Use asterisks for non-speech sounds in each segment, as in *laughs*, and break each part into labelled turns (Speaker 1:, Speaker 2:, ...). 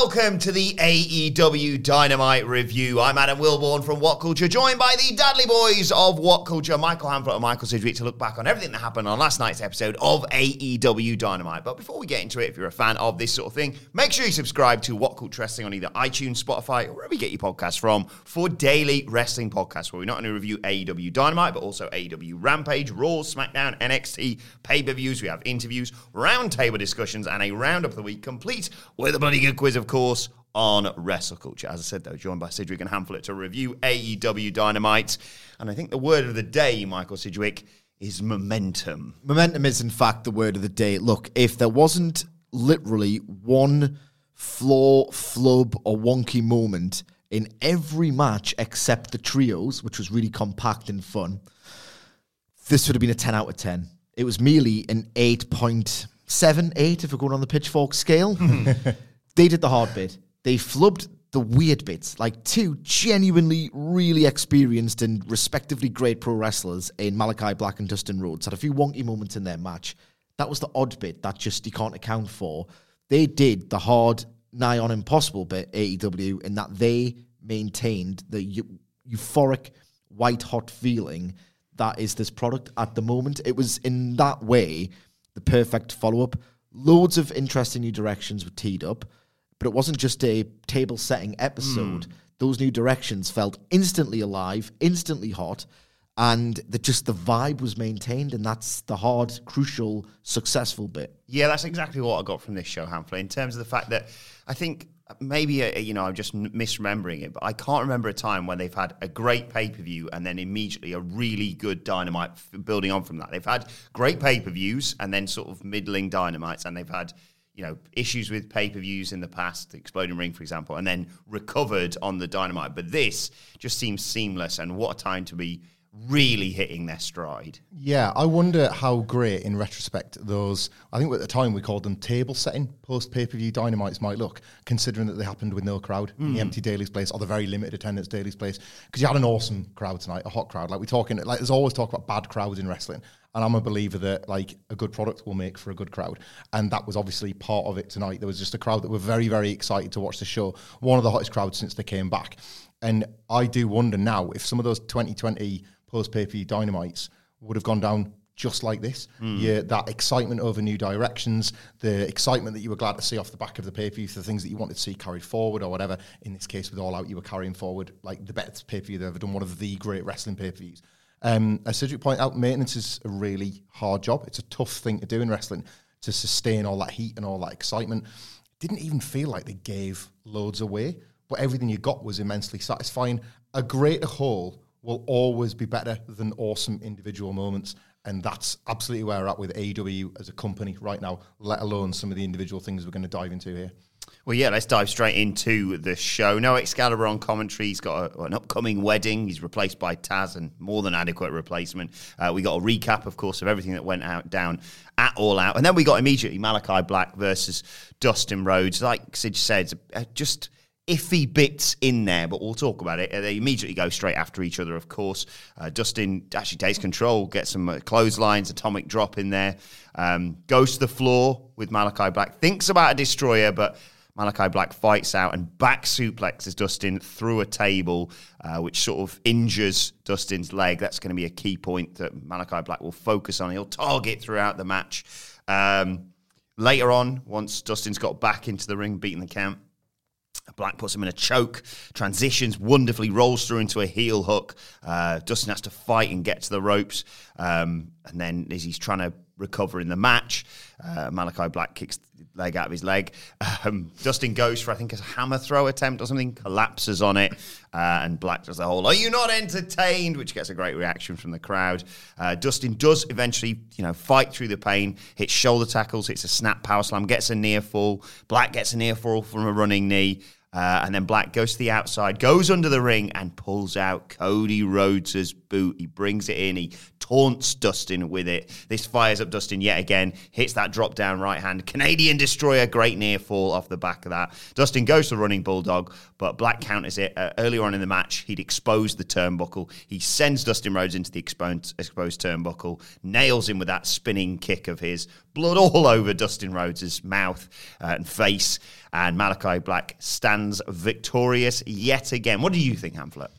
Speaker 1: welcome to the AEW Dynamite review. I'm Adam Wilbourn from What Culture, joined by the Dudley Boys of What Culture, Michael Hamflett and Michael Sidgwick, to look back on everything that happened on last night's episode of AEW Dynamite. But before we get into it, if you're a fan of this sort of thing, make sure you subscribe to What Culture Wrestling on either iTunes, Spotify, or wherever you get your podcasts from for daily wrestling podcasts where we not only review AEW Dynamite, but also AEW Rampage, Raw, SmackDown, NXT, pay-per-views. We have interviews, roundtable discussions, and a roundup of the week complete with a bloody good quiz, of course, on Wrestle Culture. As I said, though, joined by Sidgwick and Hamflett to review AEW Dynamite. And I think the word of the day, Michael Sidgwick, is momentum.
Speaker 2: Momentum is, in fact, the word of the day. Look, if there wasn't literally one flaw, flub, or wonky moment in every match except the trios, which was really compact and fun, this would have been a 10 out of 10. It was merely an 8.78 if we're going on the pitchfork scale. *laughs* they did the hard bit. They flubbed the weird bits, like two genuinely, really experienced and respectively great pro wrestlers in Malachi Black and Dustin Rhodes had a few wonky moments in their match. That was the odd bit that just you can't account for. They did the hard, nigh on impossible bit, AEW, in that they maintained the eu- euphoric, white hot feeling that is this product at the moment. It was in that way the perfect follow up. Loads of interesting new directions were teed up but it wasn't just a table setting episode. Those new directions felt instantly alive, instantly hot, and the, just the vibe was maintained, and that's the hard, crucial, successful bit.
Speaker 1: Yeah, that's exactly what I got from this show, Hamflett, in terms of the fact that I think maybe, uh, you know, I'm just misremembering it, but I can't remember a time when they've had a great pay per view and then immediately a really good dynamite f- building on from that. They've had great pay per views and then sort of middling dynamites, and they've had. You know, issues with pay per views in the past, the Exploding Ring, for example, and then recovered on the Dynamite. But this just seems seamless, and what a time to be really hitting their stride.
Speaker 3: Yeah, I wonder how great in retrospect those, I think at the time we called them table setting post pay per view dynamites might look, considering that they happened with no crowd in the hmm. empty Daily's place or the very limited attendance Daily's place. Because you had an awesome crowd tonight, a hot crowd. Like we're talking, like there's always talk about bad crowds in wrestling. And I'm a believer that like a good product will make for a good crowd. And that was obviously part of it tonight. There was just a crowd that were very, very excited to watch the show. One of the hottest crowds since they came back. And I do wonder now if some of those 2020 post pay per view dynamites would have gone down just like this. Yeah, that excitement over new directions, the excitement that you were glad to see off the back of the pay per view, the things that you wanted to see carried forward or whatever. In this case, with All Out, you were carrying forward like the best pay per view they've ever done, one of the great wrestling pay per views. Um, as Cedric pointed out, maintenance is a really hard job. It's a tough thing to do in wrestling to sustain all that heat and all that excitement. Didn't even feel like they gave loads away, but everything you got was immensely satisfying. A greater whole will always be better than awesome individual moments. And that's absolutely where we're at with AEW as a company right now, let alone some of the individual things we're going to dive into here.
Speaker 1: Well, yeah, let's dive straight into the show. No Excalibur on commentary. He's got a, an upcoming wedding. He's replaced by Taz, and more than adequate replacement. Uh, we got a recap, of course, of everything that went out down at All Out, and then we got immediately Malachi Black versus Dustin Rhodes. Like Sid said, uh, just iffy bits in there, but we'll talk about it. Uh, They immediately go straight after each other, of course. Uh, Dustin actually takes control, gets some uh, clotheslines, atomic drop in there, um, goes to the floor with Malachi Black, thinks about a destroyer, but Malachi Black fights out and back suplexes Dustin through a table, uh, which sort of injures Dustin's leg. That's going to be a key point that Malachi Black will focus on. He'll target throughout the match. Um, later on, once Dustin's got back into the ring, beating the count, Black puts him in a choke, transitions wonderfully, rolls through into a heel hook. Uh, Dustin has to fight and get to the ropes. Um, and then as he's trying to recover in the match, uh, Malachi Black kicks leg out of his leg. Um, Dustin goes for, I think, a hammer throw attempt or something, collapses on it. Uh, and Black does the whole, are you not entertained? Which gets a great reaction from the crowd. Uh, Dustin does eventually, you know, fight through the pain, hits shoulder tackles, hits a snap power slam, gets a near fall. Black gets a near fall from a running knee. Uh, and then Black goes to the outside, goes under the ring, and pulls out Cody Rhodes' boot. He brings it in, he taunts Dustin with it. This fires up Dustin yet again, hits that drop down right hand. Canadian Destroyer, great near fall off the back of that. Dustin goes to running Bulldog, but Black counters it. Uh, earlier on in the match, he'd exposed the turnbuckle. He sends Dustin Rhodes into the exposed, exposed turnbuckle, nails him with that spinning kick of his. Blood all over Dustin Rhodes' mouth uh, and face. And Malachi Black stands victorious yet again. What do you think, Hamflett?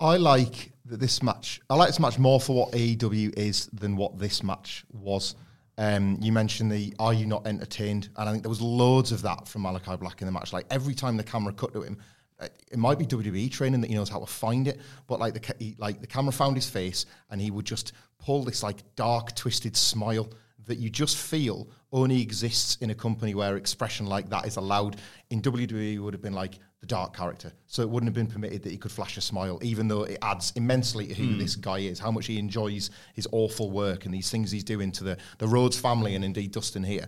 Speaker 3: I like that this match. I like this match more for what AEW is than what this match was. Um, you mentioned the "Are you not entertained?" and I think there was loads of that from Malachi Black in the match. Like every time the camera cut to him, uh, it might be WWE training that he knows how to find it, but like the ca- he, like the camera found his face and he would just pull this like dark, twisted smile that you just feel only exists in a company where expression like that is allowed. In WWE, would have been like the dark character, so it wouldn't have been permitted that he could flash a smile, even though it adds immensely to who this guy is, how much he enjoys his awful work and these things he's doing to the the Rhodes family and indeed Dustin here.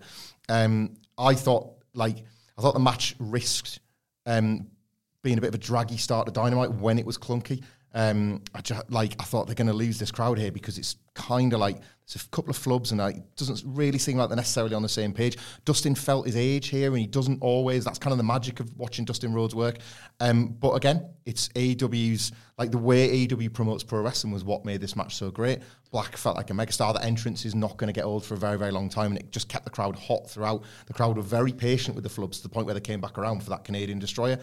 Speaker 3: Um, I thought like I thought the match risked um, being a bit of a draggy start to Dynamite when it was clunky. Um, I ju- like I thought they're going to lose this crowd here because it's kind of like there's a couple of flubs and like, it doesn't really seem like they're necessarily on the same page. Dustin felt his age here and he doesn't always. That's kind of the magic of watching Dustin Rhodes work. Um, but again, it's AEW's like the way AEW promotes pro wrestling was what made this match so great. Black felt like a megastar. The entrance is not going to get old for a very very long time, and it just kept the crowd hot throughout. The crowd were very patient with the flubs to the point where they came back around for that Canadian destroyer.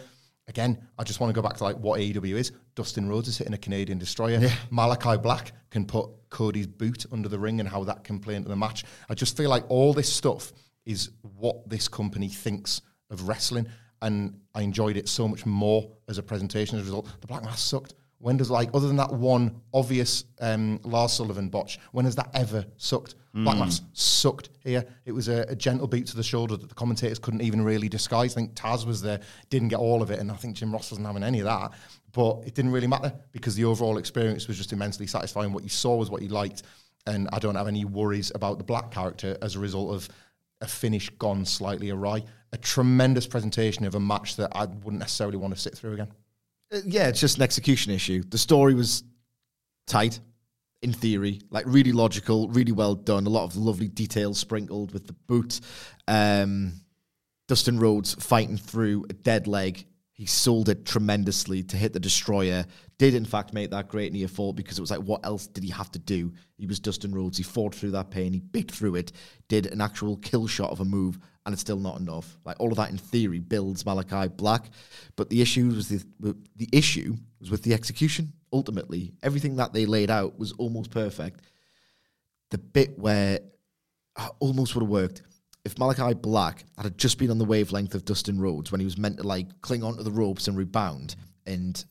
Speaker 3: Again, I just want to go back to like what AEW is. Dustin Rhodes is hitting a Canadian destroyer. Malachi Black can put Cody's boot under the ring and how that can play into the match. I just feel like all this stuff is what this company thinks of wrestling, and I enjoyed it so much more as a presentation as a result. The Black Mass sucked. When does like other than that one obvious um, Lars Sullivan botch? When has that ever sucked? Black Mass sucked here. It was a, a gentle beat to the shoulder that the commentators couldn't even really disguise. I think Taz was there, didn't get all of it, and I think Jim Ross wasn't having any of that. But it didn't really matter because the overall experience was just immensely satisfying. What you saw was what you liked, and I don't have any worries about the Black character as a result of a finish gone slightly awry. A tremendous presentation of a match that I wouldn't necessarily want to sit through again.
Speaker 2: Uh, yeah, it's just an execution issue. The story was tight, in theory, like really logical, really well done. A lot of lovely details sprinkled with the boot. Um, Dustin Rhodes fighting through a dead leg. He sold it tremendously to hit the destroyer. Did in fact make that great near fall because it was like, what else did he have to do? He was Dustin Rhodes. He fought through that pain. He bit through it. Did an actual kill shot of a move, and it's still not enough. Like all of that in theory builds Malachi Black, but the issue was the the issue was with the execution. Ultimately, everything that they laid out was almost perfect. The bit where uh, almost would have worked if Malachi Black had just been on the wavelength of Dustin Rhodes when he was meant to like cling onto the ropes and rebound, and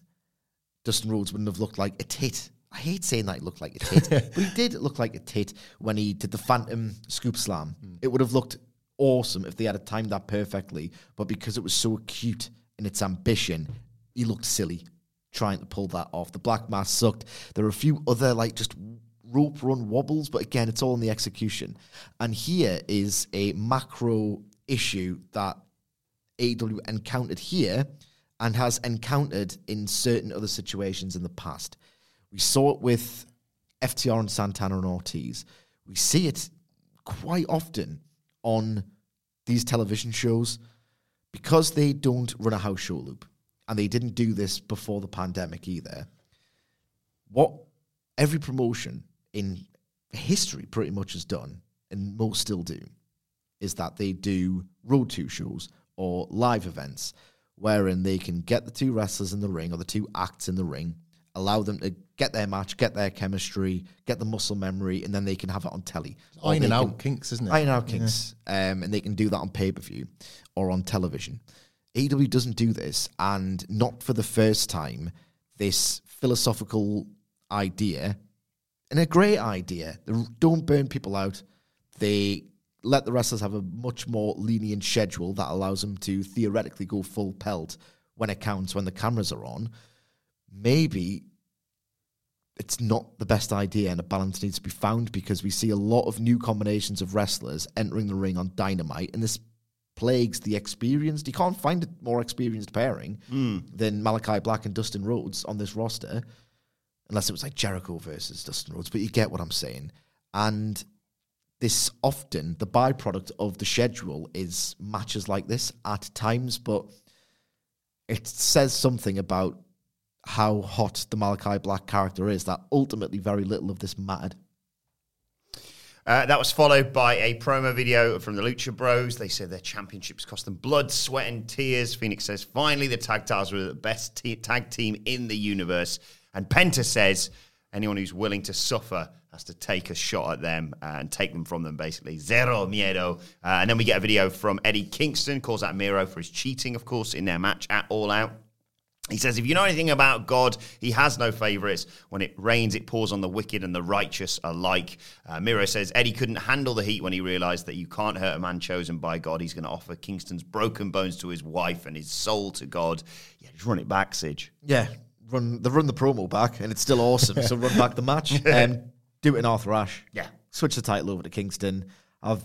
Speaker 2: Dustin Rhodes wouldn't have looked like a tit. I hate saying that he looked like a tit, *laughs* but he did look like a tit when he did the Phantom Scoop Slam. It would have looked awesome if they had timed that perfectly, but because it was so acute in its ambition, he looked silly trying to pull that off. The Black Mass sucked. There are a few other like just rope run wobbles, but again, it's all in the execution. And here is a macro issue that AW encountered here and has encountered in certain other situations in the past. We saw it with FTR and Santana and Ortiz. We see it quite often on these television shows because they don't run a house show loop and they didn't do this before the pandemic either. What every promotion in history pretty much has done, and most still do, is that they do road to shows or live events wherein they can get the two wrestlers in the ring or the two acts in the ring, allow them to get their match, get their chemistry, get the muscle memory, and then they can have it on telly.
Speaker 3: Ironing
Speaker 2: they
Speaker 3: out kinks, isn't it?
Speaker 2: Iron out kinks, um, and they can do that on pay per view or on television. AEW doesn't do this, and not for the first time. This philosophical idea, and a great idea. Don't burn people out. They let the wrestlers have a much more lenient schedule that allows them to theoretically go full pelt when it counts when the cameras are on. Maybe it's not the best idea and a balance needs to be found because we see a lot of new combinations of wrestlers entering the ring on dynamite and this plagues the experienced you can't find a more experienced pairing hmm. than malachi black and dustin rhodes on this roster unless it was like Jericho versus Dustin Rhodes. But you get what I'm saying. And this often the byproduct of the schedule is matches like this at times, but it says something about how hot the Malachi Black character is that ultimately very little of this mattered.
Speaker 1: Uh, that was followed by a promo video from the Lucha Bros. They said their championships cost them blood, sweat, and tears. Fénix says finally the tag titles were the best tag team in the universe. And Penta says anyone who's willing to suffer has to take a shot at them uh, and take them from them, basically. Zero miedo. Uh, and then we get a video from Eddie Kingston, calls out Miro for his cheating, of course, in their match at All Out. He says, if you know anything about God, he has no favorites. When it rains, it pours on the wicked and the righteous alike. Uh, Miro says, Eddie couldn't handle the heat when he realized that you can't hurt a man chosen by God. He's going to offer Kingston's broken bones to his wife and his soul to God. Yeah, just run it back, Sige.
Speaker 2: Yeah, run they run the promo back, and it's still awesome. so run back the match and *laughs* do it in Arthur Ashe.
Speaker 1: Yeah.
Speaker 2: switch the title over to Kingston. Have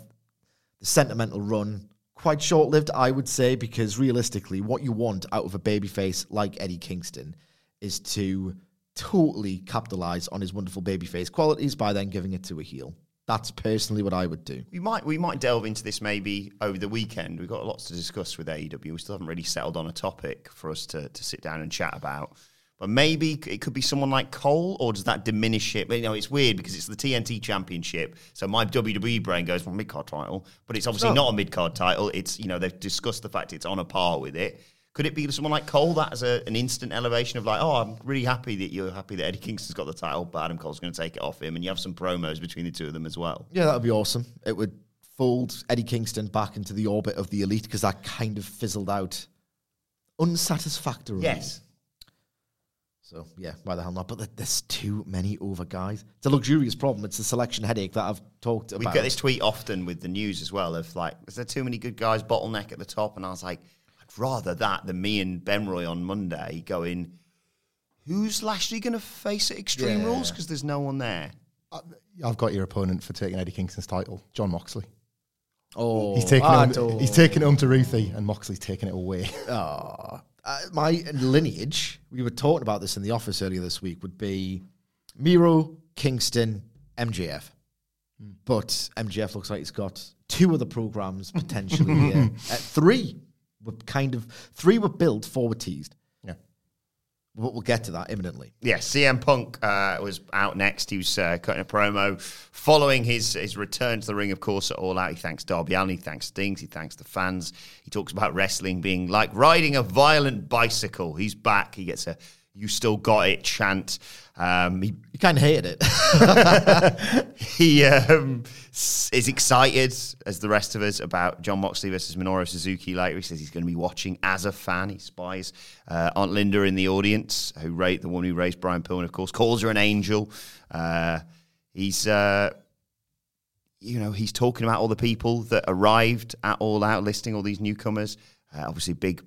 Speaker 2: the sentimental run quite short lived, I would say, because realistically, what you want out of a babyface like Eddie Kingston is to totally capitalize on his wonderful babyface qualities by then giving it to a heel. That's personally what I would do.
Speaker 1: We might we might delve into this maybe over the weekend. We've got lots to discuss with AEW. We still haven't really settled on a topic for us to, to sit down and chat about. But maybe it could be someone like Cole, or does that diminish it? But, you know, it's weird because it's the TNT Championship. So my WWE brain goes, well, mid card title, but it's obviously not a mid card title. It's you know they've discussed the fact it's on a par with it. Could it be someone like Cole that as a, an instant elevation of like, oh, I'm really happy that you're happy that Eddie Kingston's got the title, but Adam Cole's going to take it off him, and you have some promos between the two of them as well.
Speaker 2: Yeah, that would be awesome. It would fold Eddie Kingston back into the orbit of the elite because that kind of fizzled out unsatisfactorily.
Speaker 1: Yes.
Speaker 2: So yeah, why the hell not? But there's too many over guys. It's a luxurious problem. It's a selection headache that I've talked about.
Speaker 1: We get this tweet often with the news as well of like, is there too many good guys bottleneck at the top? And I was like, I'd rather that than me and Ben Roy on Monday going, who's Lashley going to face at Extreme
Speaker 2: Yeah.
Speaker 1: Rules? Because there's no one there.
Speaker 3: I've got your opponent for taking Eddie Kingston's title, Jon Moxley.
Speaker 2: Oh,
Speaker 3: He's taking
Speaker 2: I
Speaker 3: it home, he's taking it home to Ruthie, and Moxley's taking it away. *laughs*
Speaker 2: Ah, uh, my lineage, we were talking about this in the office earlier this week, would be Miro, Kingston, MJF. But MJF looks like he's got two other programs potentially here. *laughs* Uh, three were kind of, three were built four were
Speaker 3: teased.
Speaker 2: But we'll get to that imminently.
Speaker 1: Yeah, CM Punk uh, was out next. He was uh, cutting a promo following his, his return to the ring, of course, at All Out. He thanks Darby Allin, he thanks Stings, he thanks the fans. He talks about wrestling being like riding a violent bicycle. He's back. He gets a "You still got it" chant. Um, he
Speaker 2: You kind of hated it. *laughs*
Speaker 1: he um, is excited, as the rest of us, about Jon Moxley versus Minoru Suzuki later. He says he's going to be watching as a fan. He spies uh, Aunt Linda in the audience, who rate the one who raised Brian Pillman, of course, calls her an angel. Uh, he's. Uh, you know, he's talking about all the people that arrived at All Out, listing all these newcomers. Uh, obviously, big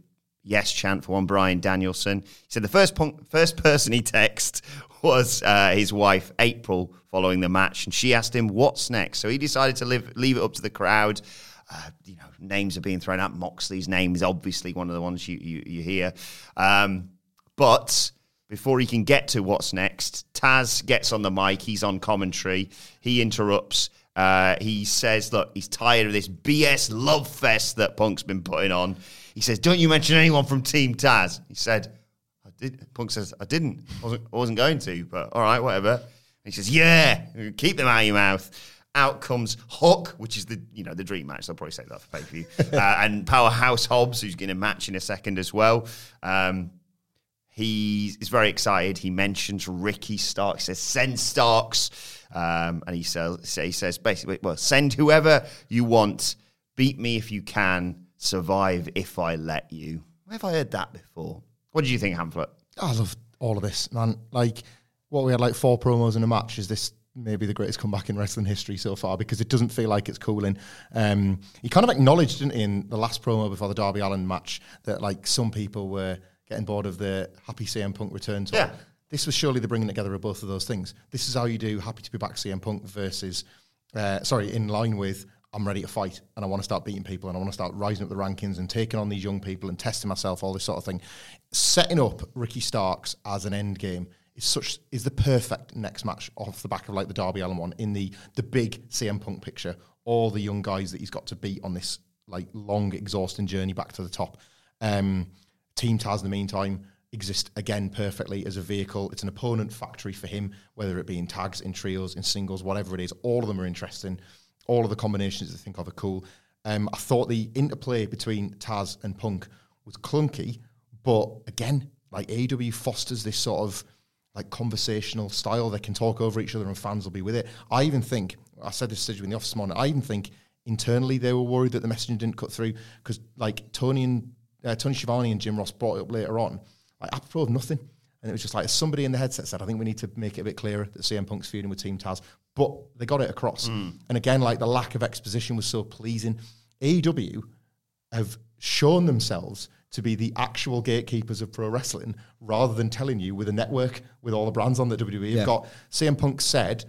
Speaker 1: yes chant for one Bryan Danielson. He said the first first person he texted *laughs* was uh, his wife April following the match, and she asked him what's next. So he decided to live, leave it up to the crowd. Uh, you know, names are being thrown out. Moxley's name is obviously one of the ones you you, you hear, um, but. Before he can get to what's next, Taz gets on the mic. He's on commentary. He interrupts. Uh, he says, Look, he's tired of this BS love fest that Punk's been putting on. He says, Don't you mention anyone from Team Taz? He said, I did. Punk says, I didn't. I wasn't, I wasn't going to, but all right, whatever. he says, Yeah, keep them out of your mouth. Out comes Hook, which is the you know the dream match. They'll probably say that for pay per view, uh, and Powerhouse Hobbs, who's going to match in a second as well. Um, he is very excited. He mentions Ricky Starks. He says, "Send Starks," um, and he says, "He says basically, well, send whoever you want. Beat me if you can. Survive if I let you." Where have I heard that before? What did you think, Hamlet?
Speaker 3: I love all of this, man. Like what we had like four promos in a match. Is this maybe the greatest comeback in wrestling history so far? Because it doesn't feel like it's cooling. Um, he kind of acknowledged didn't he, in the last promo before the Darby Allin match that like some people were getting bored of the happy CM Punk return talk.
Speaker 1: Yeah.
Speaker 3: This was surely the bringing together of both of those things. This is how you do happy to be back CM Punk versus, uh, sorry, in line with I'm ready to fight and I want to start beating people and I want to start rising up the rankings and taking on these young people and testing myself, all this sort of thing. Setting up Ricky Starks as an end game is such is the perfect next match off the back of like the Darby Allin one in the the big CM Punk picture. All the young guys that he's got to beat on this like long, exhausting journey back to the top. Um, Team Taz, in the meantime, exist again perfectly as a vehicle. It's an opponent factory for him, whether it be in tags, in trios, in singles, whatever it is. All of them are interesting. All of the combinations I think of are cool. Um, I thought the interplay between Taz and Punk was clunky, but again, like AW fosters this sort of like conversational style. They can talk over each other and fans will be with it. I even think, I said this to you in the office morning, I even think internally they were worried that the messaging didn't cut through because like Tony and uh, Tony Schiavone and Jim Ross brought it up later on, like apropos of nothing. And it was just like somebody in the headset said, I think we need to make it a bit clearer that CM Punk's feuding with Team Taz. But they got it across. Hmm. And again, like the lack of exposition was so pleasing. AEW have shown themselves to be the actual gatekeepers of pro wrestling rather than telling you with a network with all the brands on the WWE. You've got CM Punk said,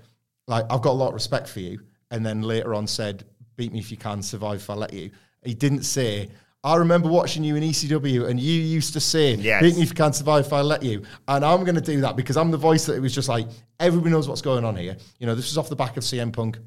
Speaker 3: like, I've got a lot of respect for you. And then later on said, beat me if you can, survive if I let you. He didn't say, I remember watching you in ECW and you used to say,
Speaker 1: Yes.
Speaker 3: beat me if you can, survive if I let you. And I'm going to do that because I'm the voice that it was just like, everybody knows what's going on here. You know, this was off the back of CM Punk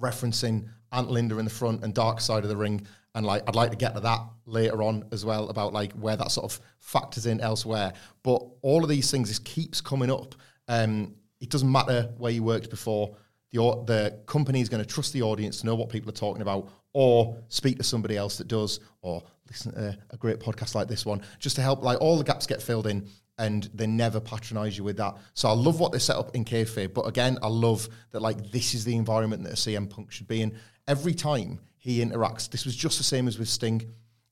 Speaker 3: referencing Aunt Linda in the front and Dark Side of the Ring. And like, I'd like to get to that later on as well about like where that sort of factors in elsewhere. But all of these things, this keeps coming up. Um, it doesn't matter where you worked before. The the company is going to trust the audience to know what people are talking about, or speak to somebody else that does, or listen to a great podcast like this one, just to help like all the gaps get filled in and they never patronize you with that. So I love what they set up in kayfabe, but again, I love that like this is the environment that a CM Punk should be in. Every time he interacts, this was just the same as with Sting.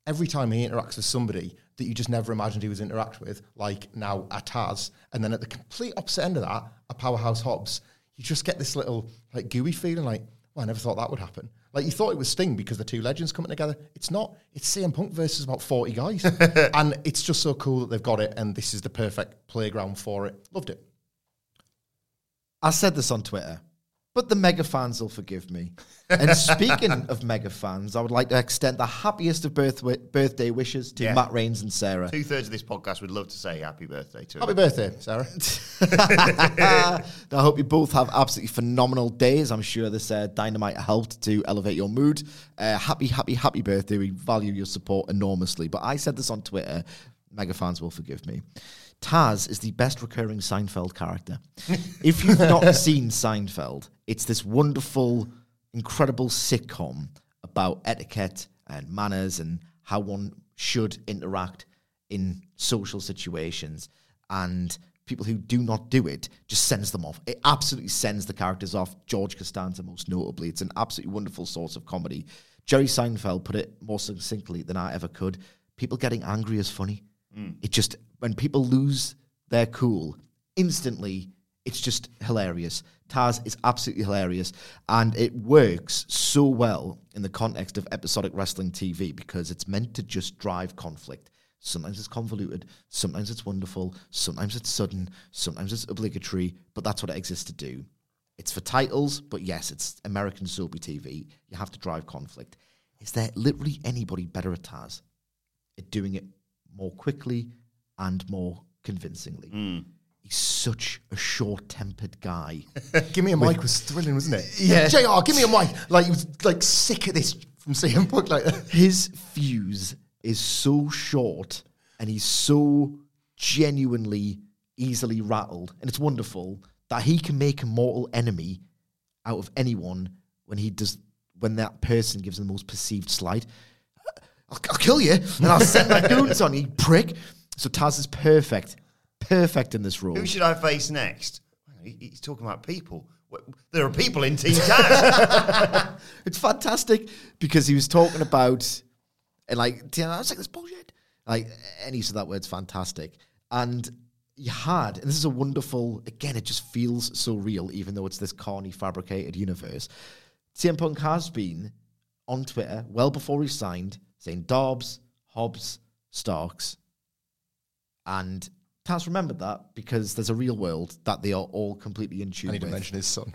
Speaker 3: Every time he interacts with somebody that you just never imagined he was interact with, like now a Taz, and then at the complete opposite end of that, a powerhouse Hobbs, you just get this little like gooey feeling, like, well, I never thought that would happen. Like you thought it was Sting because the two legends coming together. It's not. It's CM Punk versus about forty guys, *laughs* and it's just so cool that they've got it, and this is the perfect playground for it. Loved it.
Speaker 2: I said this on Twitter, but the mega fans will forgive me. And *laughs* speaking of mega fans, I would like to extend the happiest of birth birthday wishes to
Speaker 1: Yeah.
Speaker 2: Matt Rains and Sarah.
Speaker 1: Two thirds of this podcast would love to say happy birthday to
Speaker 3: Happy
Speaker 1: him.
Speaker 3: birthday, Sarah. *laughs* *laughs*
Speaker 2: I hope you both have absolutely phenomenal days. I'm sure this uh, dynamite helped to elevate your mood. Uh, happy, happy, happy birthday. We value your support enormously. But I said this on Twitter. Mega fans will forgive me. Taz is the best recurring Seinfeld character. if you've not seen Seinfeld, it's this wonderful, incredible sitcom about etiquette and manners and how one should interact in social situations. And people who do not do it just sends them off. It absolutely sends the characters off. George costanza most notably. It's an absolutely wonderful source of comedy. Jerry seinfeld put it more succinctly than i ever could. People getting angry is funny. Mm. It just when people lose their cool instantly it's just hilarious. Taz is absolutely hilarious, and it works so well in the context of episodic wrestling TV because it's meant to just drive conflict. Sometimes it's convoluted, sometimes it's wonderful, sometimes it's sudden, sometimes it's obligatory, but that's what it exists to do. It's for titles, but yes, it's American soapy TV. You have to drive conflict. Is there literally anybody better at Taz at doing it more quickly and more convincingly? Hmm. He's such a short-tempered guy. *laughs*
Speaker 3: give me a mic was thrilling, wasn't it?
Speaker 2: Yeah.
Speaker 3: Jr. Give me a mic. Like he was like sick of this from CM Punk. Like *laughs*
Speaker 2: His fuse is so short and he's so genuinely easily rattled, and it's wonderful that he can make a mortal enemy out of anyone when he does when that person gives him the most perceived slight. I'll, I'll kill you and I'll set my *laughs* goons on you, prick. So Taz is perfect, perfect in this role.
Speaker 1: Who should I face next? He's talking about people. There are people in Team Taz. *laughs*
Speaker 2: It's fantastic because he was talking about and like I was like this bullshit. Like any use of that word's fantastic. And you had, and this is a wonderful again, it just feels so real, even though it's this corny fabricated universe. CM Punk has been on Twitter well before he signed, saying Dobbs, Hobbs, Starks, and Taz remembered that because there's a real world that they are all completely in tune
Speaker 3: I need to
Speaker 2: with.
Speaker 3: mention his son.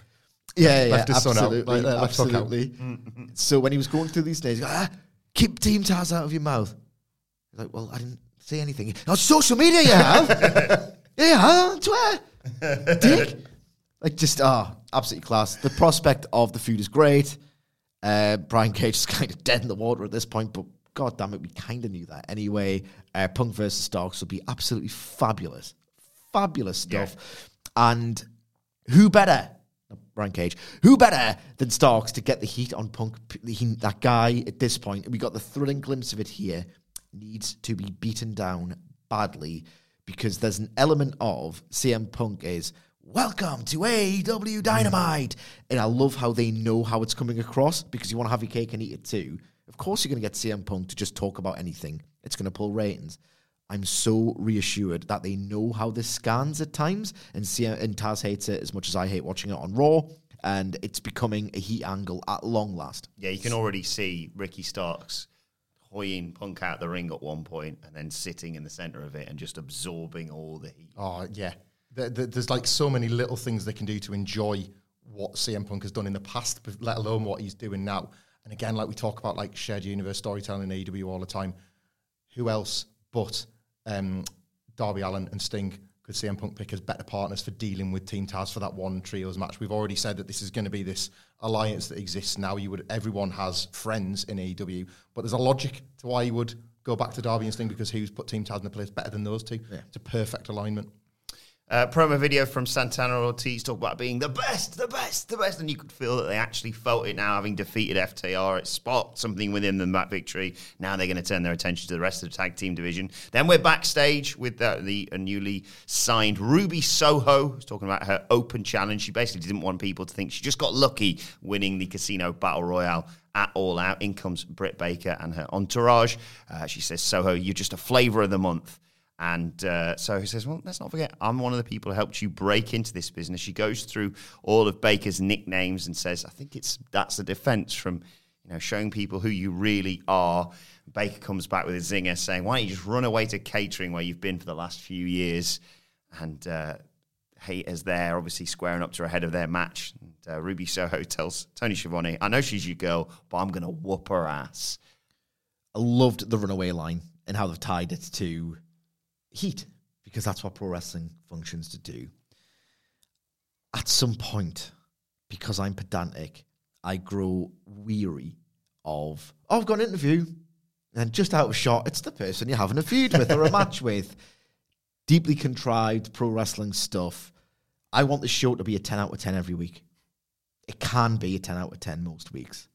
Speaker 2: Yeah, yeah,
Speaker 3: Left his son out,
Speaker 2: absolutely,
Speaker 3: like, uh, left hook out.
Speaker 2: absolutely. So when he was going through these days, he goes, ah, keep Team Taz out of your mouth. He's like, well, I didn't say anything. On social media, you have. *laughs* yeah, Twitter. Dick. Like just ah, absolutely class. The prospect of the food is great. Uh, Brian Cage is *laughs* kind of dead in the water at this point, but god damn it, we kind of knew that anyway. Uh, Punk versus Starks will be absolutely fabulous, fabulous stuff. And who better, Brian Cage, who better than Starks to get the heat on Punk? He, that guy at this point, we got the thrilling glimpse of it here, needs to be beaten down badly because there's an element of CM Punk is welcome to AEW Dynamite. And I love how they know how it's coming across because you want to have your cake and eat it too. Of course, you're going to get CM Punk to just talk about anything, it's going to pull ratings. I'm so reassured that they know how this scans at times, and, CM, and Taz hates it as much as I hate watching it on Raw, and it's becoming a heat angle at long last.
Speaker 1: Yeah, you can already see Ricky Starks hoying Punk out the ring at one point and then sitting in the center of it and just absorbing all the heat.
Speaker 3: Oh yeah, there, there, there's like so many little things they can do to enjoy what CM Punk has done in the past, let alone what he's doing now. And again, like we talk about, like shared universe storytelling in AEW all the time. Who else but um, Darby Allin and Sting could CM Punk pick as better partners for dealing with Team Taz for that one trios match? We've already said that this is going to be this alliance that exists now. You would everyone has friends in AEW, but there's a logic to why you would go back to Darby and Sting because who's put Team Taz in the place better than those two?
Speaker 2: Yeah.
Speaker 3: It's a perfect alignment.
Speaker 1: Uh, promo video from Santana Ortiz talk about being the best, the best, the best, and you could feel that they actually felt it now, having defeated FTR. It sparked something within them that victory. Now they're going to turn their attention to the rest of the tag team division. Then we're backstage with uh, the uh, newly signed Ruby Soho, who's talking about her open challenge. She basically didn't want people to think she just got lucky winning the Casino Battle Royale at All Out. In comes Britt Baker and her entourage. Uh, she says, Soho, you're just a flavor of the month. And uh, so he says, Well, let's not forget, I'm one of the people who helped you break into this business. She goes through all of Baker's nicknames and says, I think it's that's a defense from you know showing people who you really are. Baker comes back with a zinger saying, Why don't you just run away to catering where you've been for the last few years? And uh, Hayter's there, obviously squaring up to her ahead of their match. And uh, Ruby Soho tells Tony Schiavone, I know she's your girl, but I'm going to whoop her ass.
Speaker 2: I loved the runaway line and how they've tied it to heat because that's what pro wrestling functions to do. At some point, because I'm pedantic, I grow weary of, oh, I've got an interview, and just out of shot, it's the person you're having a feud with or a match *laughs* with. Deeply contrived pro wrestling stuff. I want the show to be a 10 out of 10 every week. It can be a 10 out of 10 most weeks.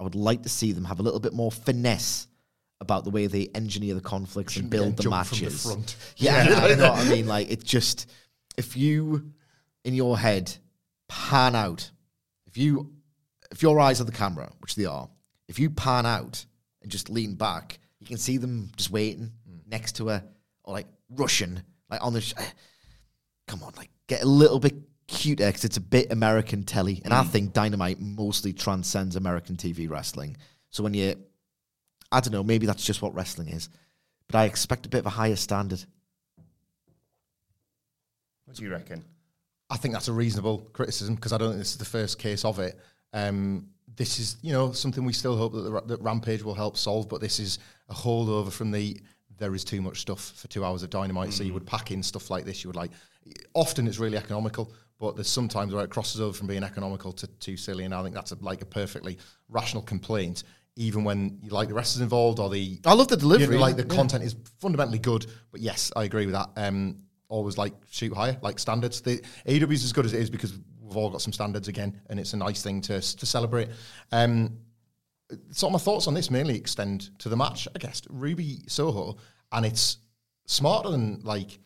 Speaker 2: I would like to see them have a little bit more finesse about the way they engineer the conflicts
Speaker 3: Shouldn't
Speaker 2: and build the
Speaker 3: getting jumped from the
Speaker 2: matches.
Speaker 3: front. *laughs*
Speaker 2: Yeah,
Speaker 3: Yeah.
Speaker 2: I know what I mean. Like it's just if you in your head pan out, if you if your eyes are the camera, which they are, if you pan out and just lean back, you can see them just waiting hmm. next to her or like rushing like on the. Sh- *sighs* Come on, like get a little bit cuter because it's a bit American telly, and I hmm. think Dynamite mostly transcends American TV wrestling. So when you I don't know, maybe that's just what wrestling is. But I expect a bit of a higher standard.
Speaker 1: What do you reckon?
Speaker 3: I think that's a reasonable criticism because I don't think this is the first case of it. Um, this is, you know, something we still hope that, the, that Rampage will help solve, but this is a holdover from the there is too much stuff for two hours of dynamite. So you would pack in stuff like this. You would like, often it's really economical, but there's sometimes where it crosses over from being economical to too silly. And I think that's a, like a perfectly rational complaint, even when you like the wrestlers involved or the
Speaker 2: I love the
Speaker 3: you
Speaker 2: delivery.
Speaker 3: know, like the
Speaker 2: Yeah.
Speaker 3: content is fundamentally good, but yes, I agree with that. Um, always like shoot higher, like standards. The AEW is as good as it is because we've all got some standards again, and it's a nice thing to to celebrate. Um, so my thoughts on this mainly extend to the match. I guess Ruby Soho, and it's smarter than like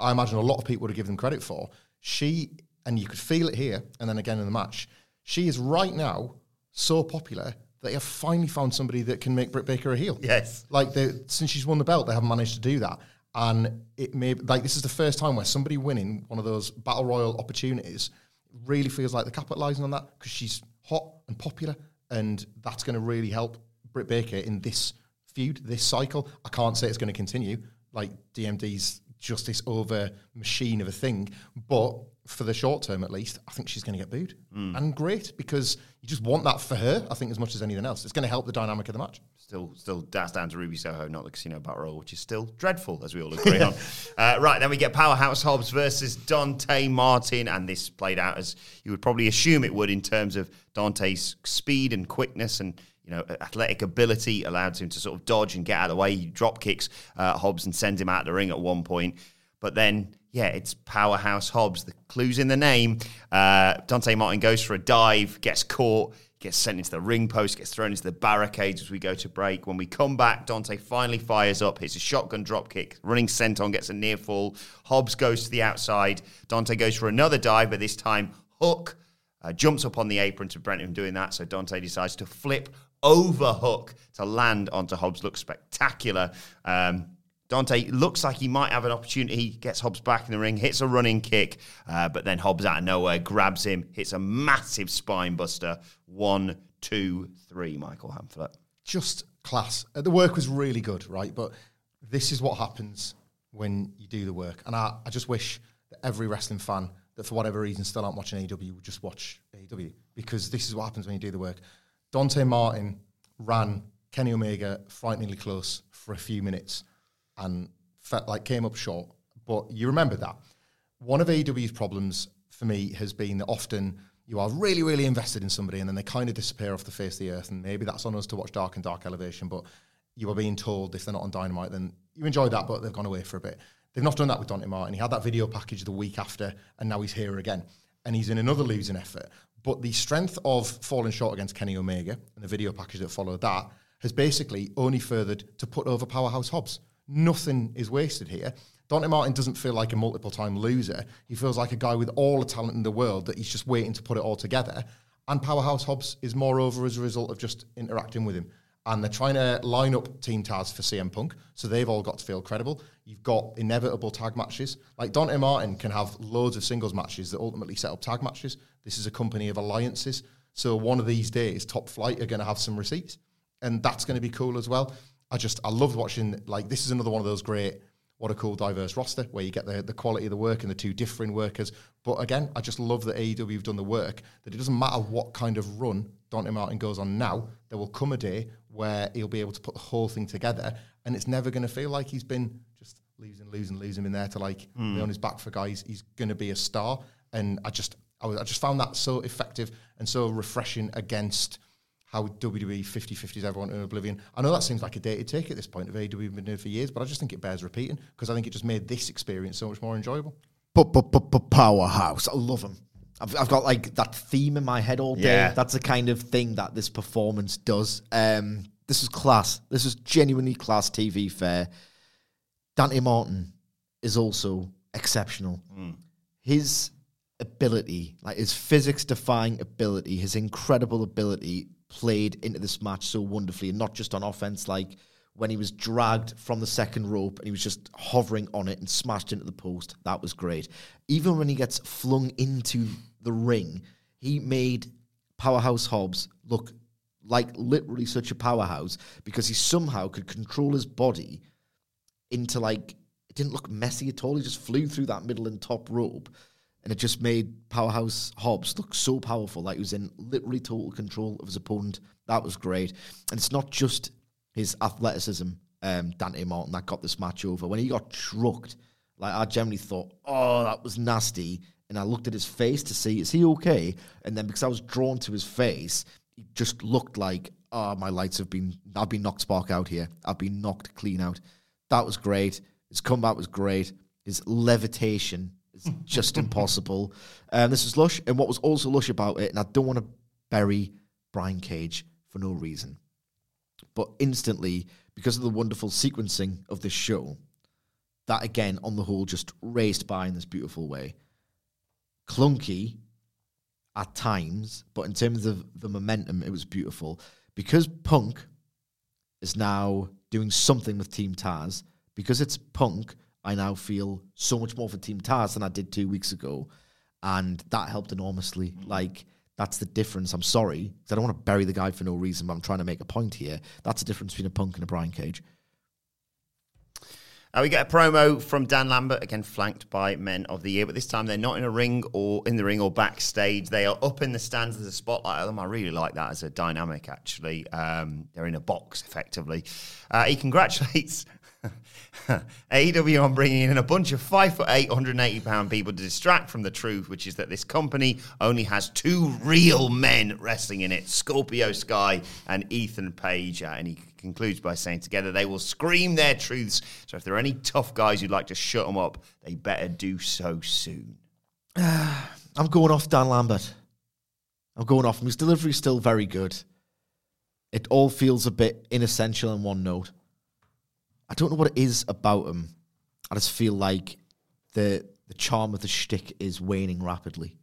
Speaker 3: I imagine a lot of people would have given them credit for. She and you could feel it here, and then again in the match. She is right now so popular they have finally found somebody that can make Britt Baker a heel.
Speaker 1: Yes.
Speaker 3: Like they, since she's won the belt, they haven't managed to do that. And it may like this is the first time where somebody winning one of those battle royal opportunities really feels like they're capitalizing on that because she's hot and popular, and that's going to really help Britt Baker in this feud, this cycle. I can't say it's going to continue. Like DMD's just this over machine of a thing. But for the short term, at least, I think she's going to get booed. And great, because you just want that for her, I think, as much as anything else. It's going to help the dynamic of the match.
Speaker 1: Still, still, that's down to Ruby Soho, not the Casino Battle Royal, which is still dreadful, as we all agree on. *laughs* Uh, right, then we get Powerhouse Hobbs versus Dante Martin, and this played out as you would probably assume it would in terms of Dante's speed and quickness and you know athletic ability allowed him to sort of dodge and get out of the way. He drop kicks uh, Hobbs and sends him out of the ring at one point, but then yeah, it's Powerhouse Hobbs. The clue's in the name. Uh, Dante Martin goes for a dive, gets caught, gets sent into the ring post, gets thrown into the barricades as we go to break. When we come back, Dante finally fires up, hits a shotgun drop kick, running senton, gets a near fall. Hobbs goes to the outside. Dante goes for another dive, but this time Hook uh, jumps up on the apron to prevent him doing that. So Dante decides to flip over Hook to land onto Hobbs. Looks spectacular. Um, Dante looks like he might have an opportunity, He gets Hobbs back in the ring, hits a running kick, uh, but then Hobbs out of nowhere grabs him, hits a massive spine buster. One, two, three, Michael Hamflett.
Speaker 3: just class. Uh, The work was really good, right? But this is what happens when you do the work. And I, I just wish that every wrestling fan that for whatever reason still aren't watching AEW would just watch AEW because this is what happens when you do the work. Dante Martin ran Kenny Omega frighteningly close for a few minutes and felt like came up short. But you remember that. One of AEW's problems for me has been that often you are really, really invested in somebody and then they kind of disappear off the face of the earth. And maybe that's on us to watch Dark and Dark Elevation, but you are being told if they're not on Dynamite, then you enjoyed that, but they've gone away for a bit. They've not done that with Dante Martin. He had that video package the week after, and now he's here again. And he's in another losing effort. But the strength of falling short against Kenny Omega and the video package that followed that has basically only furthered to put over Powerhouse Hobbs. Nothing is wasted here. Dante Martin doesn't feel like a multiple time loser. He feels like a guy with all the talent in the world that he's just waiting to put it all together. And Powerhouse Hobbs is moreover as a result of just interacting with him. And they're trying to line up Team Taz for CM Punk, so they've all got to feel credible. You've got inevitable tag matches. Like Dante Martin can have loads of singles matches that ultimately set up tag matches. This is a company of alliances. So one of these days, Top Flight are going to have some receipts. And that's going to be cool as well. I just, I loved watching, like, this is another one of those great what a cool diverse roster where you get the, the quality of the work and the two differing workers. But again, I just love that AEW have done the work that it doesn't matter what kind of run Dante Martin goes on now, there will come a day where he'll be able to put the whole thing together and it's never going to feel like he's been just losing, losing, losing in there to like hmm. be on his back for guys. He's going to be a star. And I just, I, was, I just found that so effective and so refreshing against how WWE 50-50s everyone in oblivion. I know that seems like a dated take at this point of AEW we've been doing for years, but I just think it bears repeating because I think it just made this experience so much more enjoyable.
Speaker 2: But, but, but, but Powerhouse. I love him. I've, I've got like that theme in my head all day.
Speaker 1: Yeah.
Speaker 2: That's the kind of thing that this performance does. Um, this is class. This is genuinely class TV fare. Dante Martin is also exceptional. His ability, like his physics defying ability, his incredible ability played into this match so wonderfully, and not just on offense, like when he was dragged from the second rope and he was just hovering on it and smashed into the post. That was great. Even when he gets flung into the ring, he made Powerhouse Hobbs look like literally such a powerhouse because he somehow could control his body into like it didn't look messy at all. He just flew through that middle and top rope, and it just made Powerhouse Hobbs look so powerful. Like he was in literally total control of his opponent. That was great, and it's not just his athleticism, um, Dante Martin, that got this match over. When he got trucked, like I generally thought, oh, that was nasty. And I looked at his face to see, is he okay? And then because I was drawn to his face, he just looked like, oh, my lights have been, I've been knocked spark out here. I've been knocked clean out. That was great. His comeback was great. His levitation is just impossible. Um, this is lush. And what was also lush about it, and I don't want to bury Brian Cage for no reason, but instantly, because of the wonderful sequencing of this show, that again, on the whole, just raced by in this beautiful way. Clunky at times, but in terms of the momentum, it was beautiful. Because Punk is now doing something with Team Taz, because it's Punk, I now feel so much more for Team Taz than I did two weeks ago. And that helped enormously. Like, that's the difference. I'm sorry, I don't want to bury the guy for no reason, but I'm trying to make a point here. That's the difference between a Punk and a Brian Cage.
Speaker 1: Uh, we get a promo from Dan Lambert, again flanked by Men of the Year, but this time they're not in a ring or in the ring or backstage. They are up in the stands. There's a spotlight on them. I really like that as a dynamic, actually. Um, they're in a box, effectively. Uh, he *laughs* congratulates *laughs* AEW on bringing in a bunch of five foot eight, 180 pound people to distract from the truth, which is that this company only has two real men wrestling in it Scorpio Sky and Ethan Page. Uh, and he concludes by saying, Together they will scream their truths. So if there are any tough guys who'd like to shut them up, they better do so soon. *sighs*
Speaker 2: I'm going off Dan Lambert. I'm going off him. His delivery's still very good. It all feels a bit inessential in one note. I don't know what it is about him. I just feel like the the charm of the shtick is waning rapidly.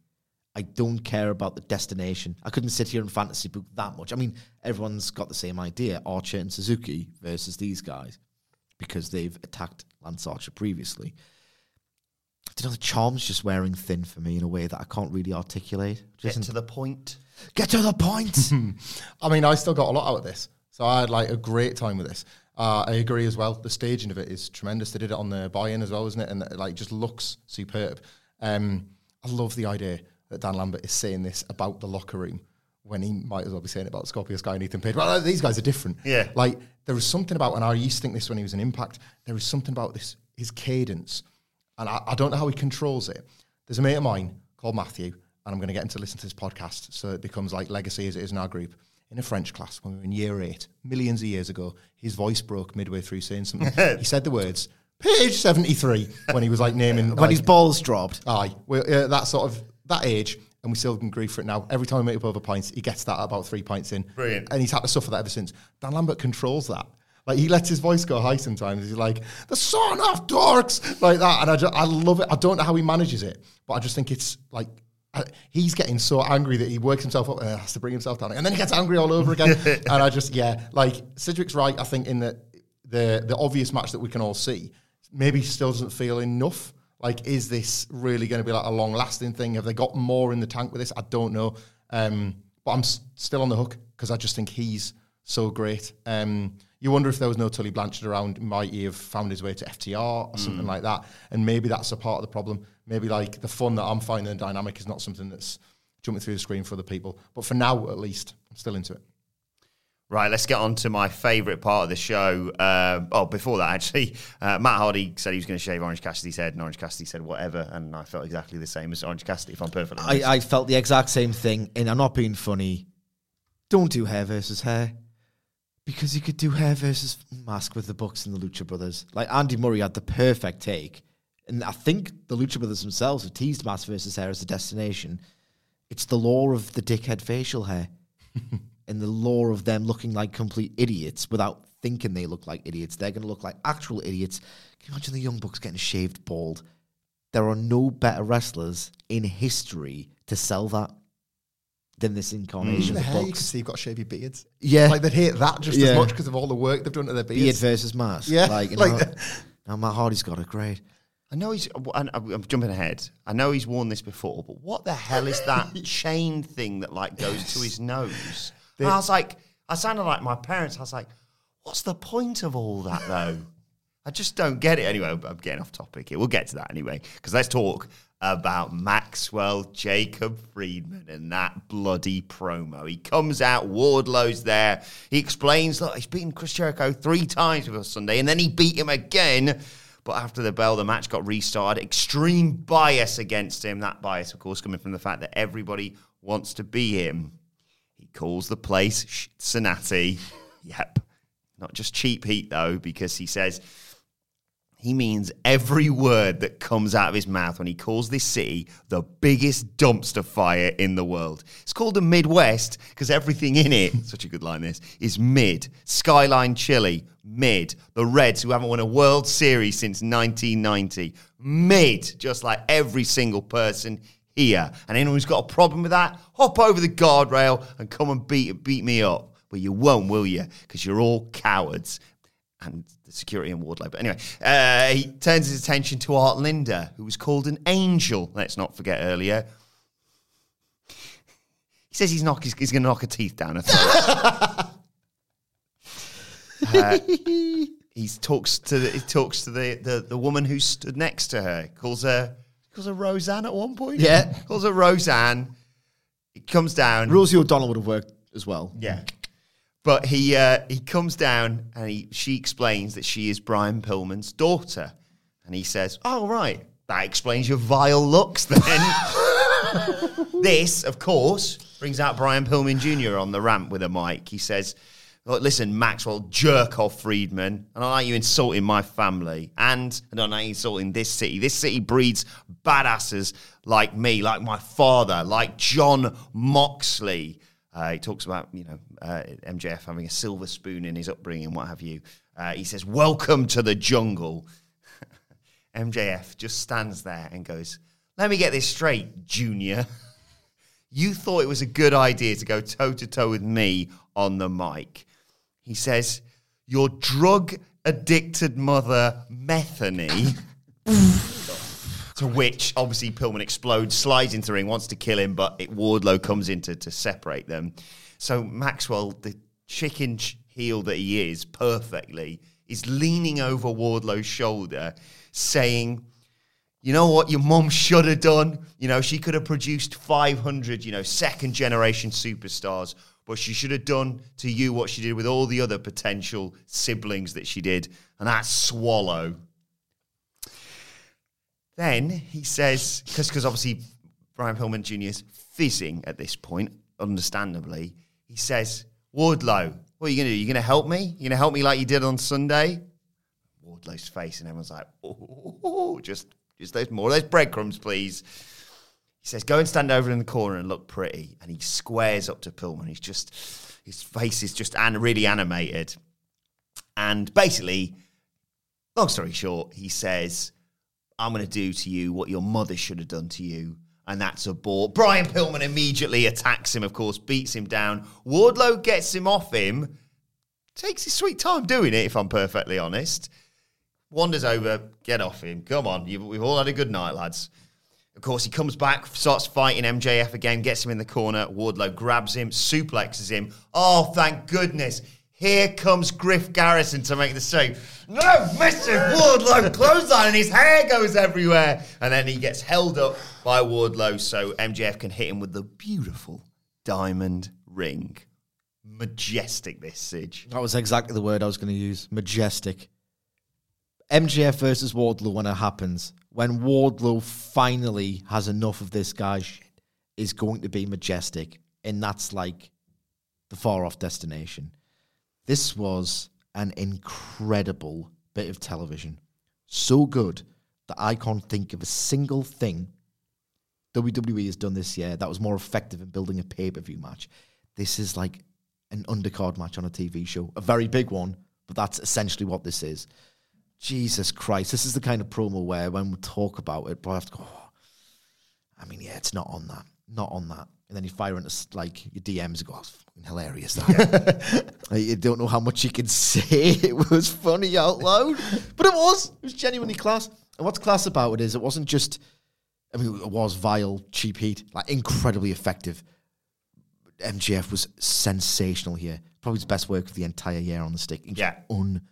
Speaker 2: I don't care about the destination. I couldn't sit here and fantasy book that much. I mean, everyone's got the same idea: Archer and Suzuki versus these guys because they've attacked Lance Archer previously. I don't know. The charm's just wearing thin for me in a way that I can't really articulate.
Speaker 1: Get to the point.
Speaker 2: get to the point. *laughs*
Speaker 3: I mean, I still got a lot out of this. So I had like a great time with this. Uh, I agree as well. The staging of it is tremendous. They did it on the buy-in as well, isn't it? And it, like just looks superb. Um, I love the idea that Dan Lambert is saying this about the locker room when he might as well be saying it about Scorpio Sky and Ethan Page. Well, uh, these guys are different.
Speaker 1: Yeah.
Speaker 3: Like there is something about, and I used to think this when he was an Impact. There is something about this his cadence, and I, I don't know how he controls it. There's a mate of mine called Matthew, and I'm going to get him to listen to this podcast so it becomes like legacy as it is in our group. In a French class when we were in year eight, millions of years ago, his voice broke midway through saying something. *laughs* he said the words "page 73" when he was like naming
Speaker 2: when
Speaker 3: like,
Speaker 2: his balls dropped.
Speaker 3: Aye, we're uh, that sort of that age, and we still can grieve for it now. Every time we make up over pints, he gets that about three pints in.
Speaker 1: Brilliant.
Speaker 3: And he's had to suffer that ever since. Dan Lambert controls that. Like he lets his voice go high sometimes. He's like the son of dorks, like that, and I just, I love it. I don't know how he manages it, but I just think it's like. Uh, He's getting so angry that he works himself up and has to bring himself down, and then he gets angry all over again. *laughs* and I just, yeah, like Sidgwick's right. I think in the the the obvious match that we can all see, maybe still doesn't feel enough. Like, is this really going to be like a long lasting thing? Have they got more in the tank with this? I don't know. Um, but I'm s- still on the hook because I just think he's so great. Um, you wonder if there was no Tully Blanchard around, might he have found his way to FTR or something like that? And maybe that's a part of the problem. Maybe like the fun that I'm finding in the dynamic is not something that's jumping through the screen for other people. But for now, at least, I'm still into it.
Speaker 1: Right, let's get on to my favourite part of the show. Uh, oh, before that, *laughs* actually, uh, Matt Hardy said he was going to shave Orange Cassidy's head, and Orange Cassidy said whatever, and I felt exactly the same as Orange Cassidy, if I'm perfectly honest.
Speaker 2: I, I felt the exact same thing, and I'm not being funny. Don't do hair versus hair. Because you could do hair versus mask with the Bucks and the Lucha Brothers. Like Andy Murray had the perfect take. And I think the Lucha Brothers themselves have teased mask versus hair as a destination. It's the law of the dickhead facial hair. *laughs* and the law of them looking like complete idiots without thinking they look like idiots. They're going to look like actual idiots. Can you imagine the Young Bucks getting shaved bald? There are no better wrestlers in history to sell that than this incarnation
Speaker 3: The
Speaker 2: of
Speaker 3: hair,
Speaker 2: the
Speaker 3: you can see you've got shavy beards.
Speaker 2: Yeah.
Speaker 3: Like they'd hate that just
Speaker 2: Yeah.
Speaker 3: as much because of all the work they've done to their
Speaker 2: Beard
Speaker 3: beards.
Speaker 2: versus mask.
Speaker 3: Yeah,
Speaker 2: Like, you *laughs*
Speaker 3: like
Speaker 2: know,
Speaker 3: that.
Speaker 2: now Matt Hardy's got a great.
Speaker 1: I know he's. I'm uh, I'm jumping ahead. I know he's worn this before, but what the hell is that *laughs* chain thing that like goes to his nose? And I was like, I sounded like my parents. I was like, what's the point of all that though? I just don't get it. Anyway, I'm getting off topic here. We'll get to that anyway, because let's talk about Maxwell Jacob Friedman and that bloody promo. He comes out, Wardlow's there. He explains, look, he's beaten Chris Jericho three times before Sunday, and then he beat him again. But after the bell, the match got restarted. Extreme bias against him. That bias, of course, coming from the fact that everybody wants to be him. He calls the place Cincinnati. Yep. Not just cheap heat, though, because he says he means every word that comes out of his mouth when he calls this city the biggest dumpster fire in the world. It's called the Midwest because everything in it, *laughs* such a good line this, is mid. Skyline Chili, mid. The Reds, who haven't won a World Series since 1990, mid. Just like every single person here. And anyone who's got a problem with that, hop over the guardrail and come and beat, beat me up. But you won't, will you? Because you're all cowards and the security in Wardlow. But anyway, uh, he turns his attention to Art Linda, who was called an angel, let's not forget earlier. He says he's, knock, he's, he's going to knock her teeth down. *laughs* Uh, he talks to the, he talks to the, the, the woman who stood next to her. Calls her calls her Roseanne at one point.
Speaker 2: Yeah.
Speaker 1: calls her Roseanne. He comes down.
Speaker 2: Rosie O'Donnell would have worked as well.
Speaker 1: Yeah. But he uh, he comes down and he, she explains that she is Brian Pillman's daughter. And he says, Oh, right. That explains your vile looks then. *laughs* this, of course, brings out Brian Pillman Jr. on the ramp with a mic. He says, Look, listen, Maxwell, jerk off Friedman. And I like you insulting my family. And I don't like you insulting this city. This city breeds badasses like me, like my father, like Jon Moxley. Uh, he talks about, you know, uh, MJF having a silver spoon in his upbringing, what have you. Uh, he says, Welcome to the jungle. *laughs* MJF just stands there and goes, Let me get this straight, Junior. *laughs* You thought it was a good idea to go toe to toe with me on the mic. He says, Your drug addicted mother, Methany. *laughs* to which, obviously, Pillman explodes, slides into the ring, wants to kill him, but it, Wardlow comes in to, to separate them. So Maxwell, the chicken heel that he is, perfectly, is leaning over Wardlow's shoulder, saying, you know what your mom should have done? You know, she could have produced 500, you know, second generation superstars, but she should have done to you what she did with all the other potential siblings that she did, and that's swallow. Then he says, because obviously Brian Pillman Jr. is fizzing at this point, understandably, he says, Wardlow, what are you going to do? You going to help me? You going to help me like you did on Sunday? Wardlow's face, and everyone's like, oh, just, just those more those breadcrumbs, please. He says, go and stand over in the corner and look pretty. And he squares up to Pillman. He's just, his face is just an, really animated. And basically, long story short, he says, I'm going to do to you what your mother should have done to you. And that's a ball. Brian Pillman immediately attacks him, of course, beats him down. Wardlow gets him off him. Takes his sweet time doing it, if I'm perfectly honest. Wanders over, get off him. Come on, you, we've all had a good night, lads. Of course, he comes back, starts fighting MJF again, gets him in the corner. Wardlow grabs him, suplexes him. Oh, thank goodness. Here comes Griff Garrison to make the save. No, Mr. Wardlow clothesline, and his hair goes everywhere. And then he gets held up by Wardlow so MJF can hit him with the beautiful diamond ring. Majestic, this Sidge.
Speaker 2: That was exactly the word I was going to use. Majestic. MJF versus Wardlow when it happens, when Wardlow finally has enough of this shit, is going to be majestic. And that's like the far off destination. This was an incredible bit of television. So good that I can't think of a single thing WWE has done this year that was more effective in building a pay per view match. This is like an undercard match on a TV show, a very big one, but that's essentially what this is. Jesus Christ, this is the kind of promo where when we talk about it, but I have to go, oh, I mean, yeah, it's not on that, not on that. And then you fire into like your DMs and go, oh, fucking hilarious. That. *laughs* Like, you don't know how much you can say. *laughs* It was funny out loud, but it was. It was genuinely class. And what's class about it is it wasn't just, I mean, it was vile, cheap heat, like incredibly effective. MJF was sensational here. Probably his best work of the entire year on the stick.
Speaker 1: Yeah.
Speaker 2: un,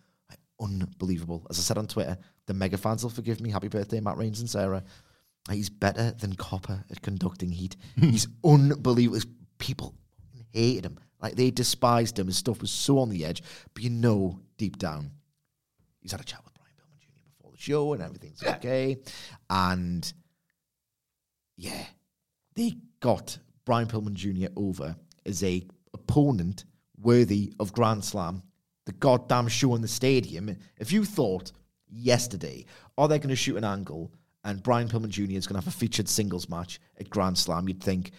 Speaker 2: unbelievable. As I said on Twitter, the mega fans will forgive me. Happy birthday, Matt Reigns and Sarah. He's better than Copper at conducting heat. He's *laughs* unbelievable. People hated him. Like they despised him. His stuff was so on the edge. But you know, deep down, he's had a chat with Brian Pillman Jr. before the show and everything's okay. And yeah, they got Brian Pillman Jr. over as a opponent worthy of Grand Slam, the goddamn show in the stadium. If you thought yesterday, oh, are they going to shoot an angle and Brian Pillman Jr. is going to have a featured singles match at Grand Slam, you'd think,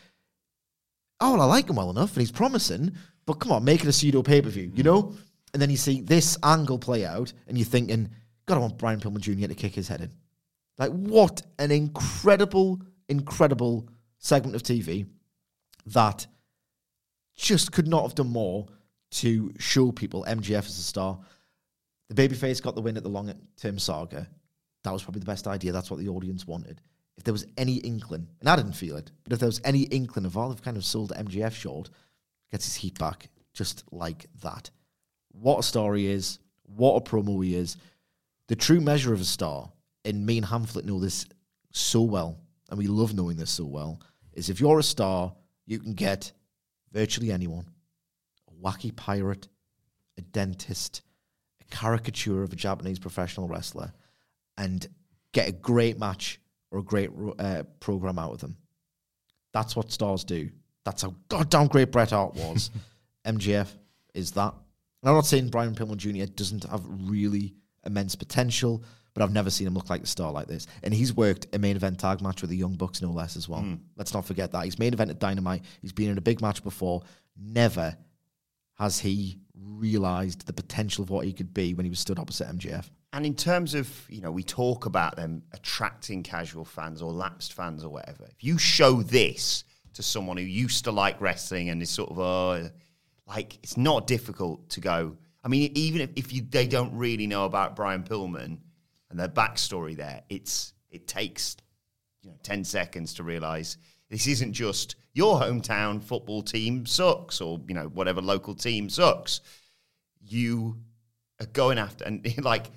Speaker 2: oh, well, I like him well enough and he's promising, but come on, make it a pseudo pay per view, you know? And then you see this angle play out and you're thinking, God, I want Brian Pillman Jr. to kick his head in. Like, what an incredible, incredible segment of TV that just could not have done more to show people MJF as a star. The babyface got the win at the long term saga. That was probably the best idea. That's what the audience wanted. If there was any inkling, and I didn't feel it, but if there was any inkling of all, they've kind of sold MJF short, gets his heat back just like that. What a story is, What a promo he is. The true measure of a star, and me and Hamflett know this so well, and we love knowing this so well, is if you're a star, you can get virtually anyone a wacky pirate, a dentist, a caricature of a Japanese professional wrestler, and get a great match or a great uh, program out of them. That's what stars do. That's how goddamn great Bret Hart was. *laughs* MJF is that. And I'm not saying Brian Pillman Jr. doesn't have really immense potential, but I've never seen him look like a star like this. And he's worked a main event tag match with the Young Bucks, no less, as well. Mm. Let's not forget that. He's main event at Dynamite. He's been in a big match before. Never has he realised the potential of what he could be when he was stood opposite MJF.
Speaker 1: And in terms of, you know, we talk about them attracting casual fans or lapsed fans or whatever. If you show this to someone who used to like wrestling and is sort of, uh, like, it's not difficult to go. I mean, even if, if you, they don't really know about Brian Pillman and their backstory there, it's it takes, you know, 10 seconds to realize this isn't just your hometown football team sucks or, you know, whatever local team sucks. You are going after, and *laughs* like,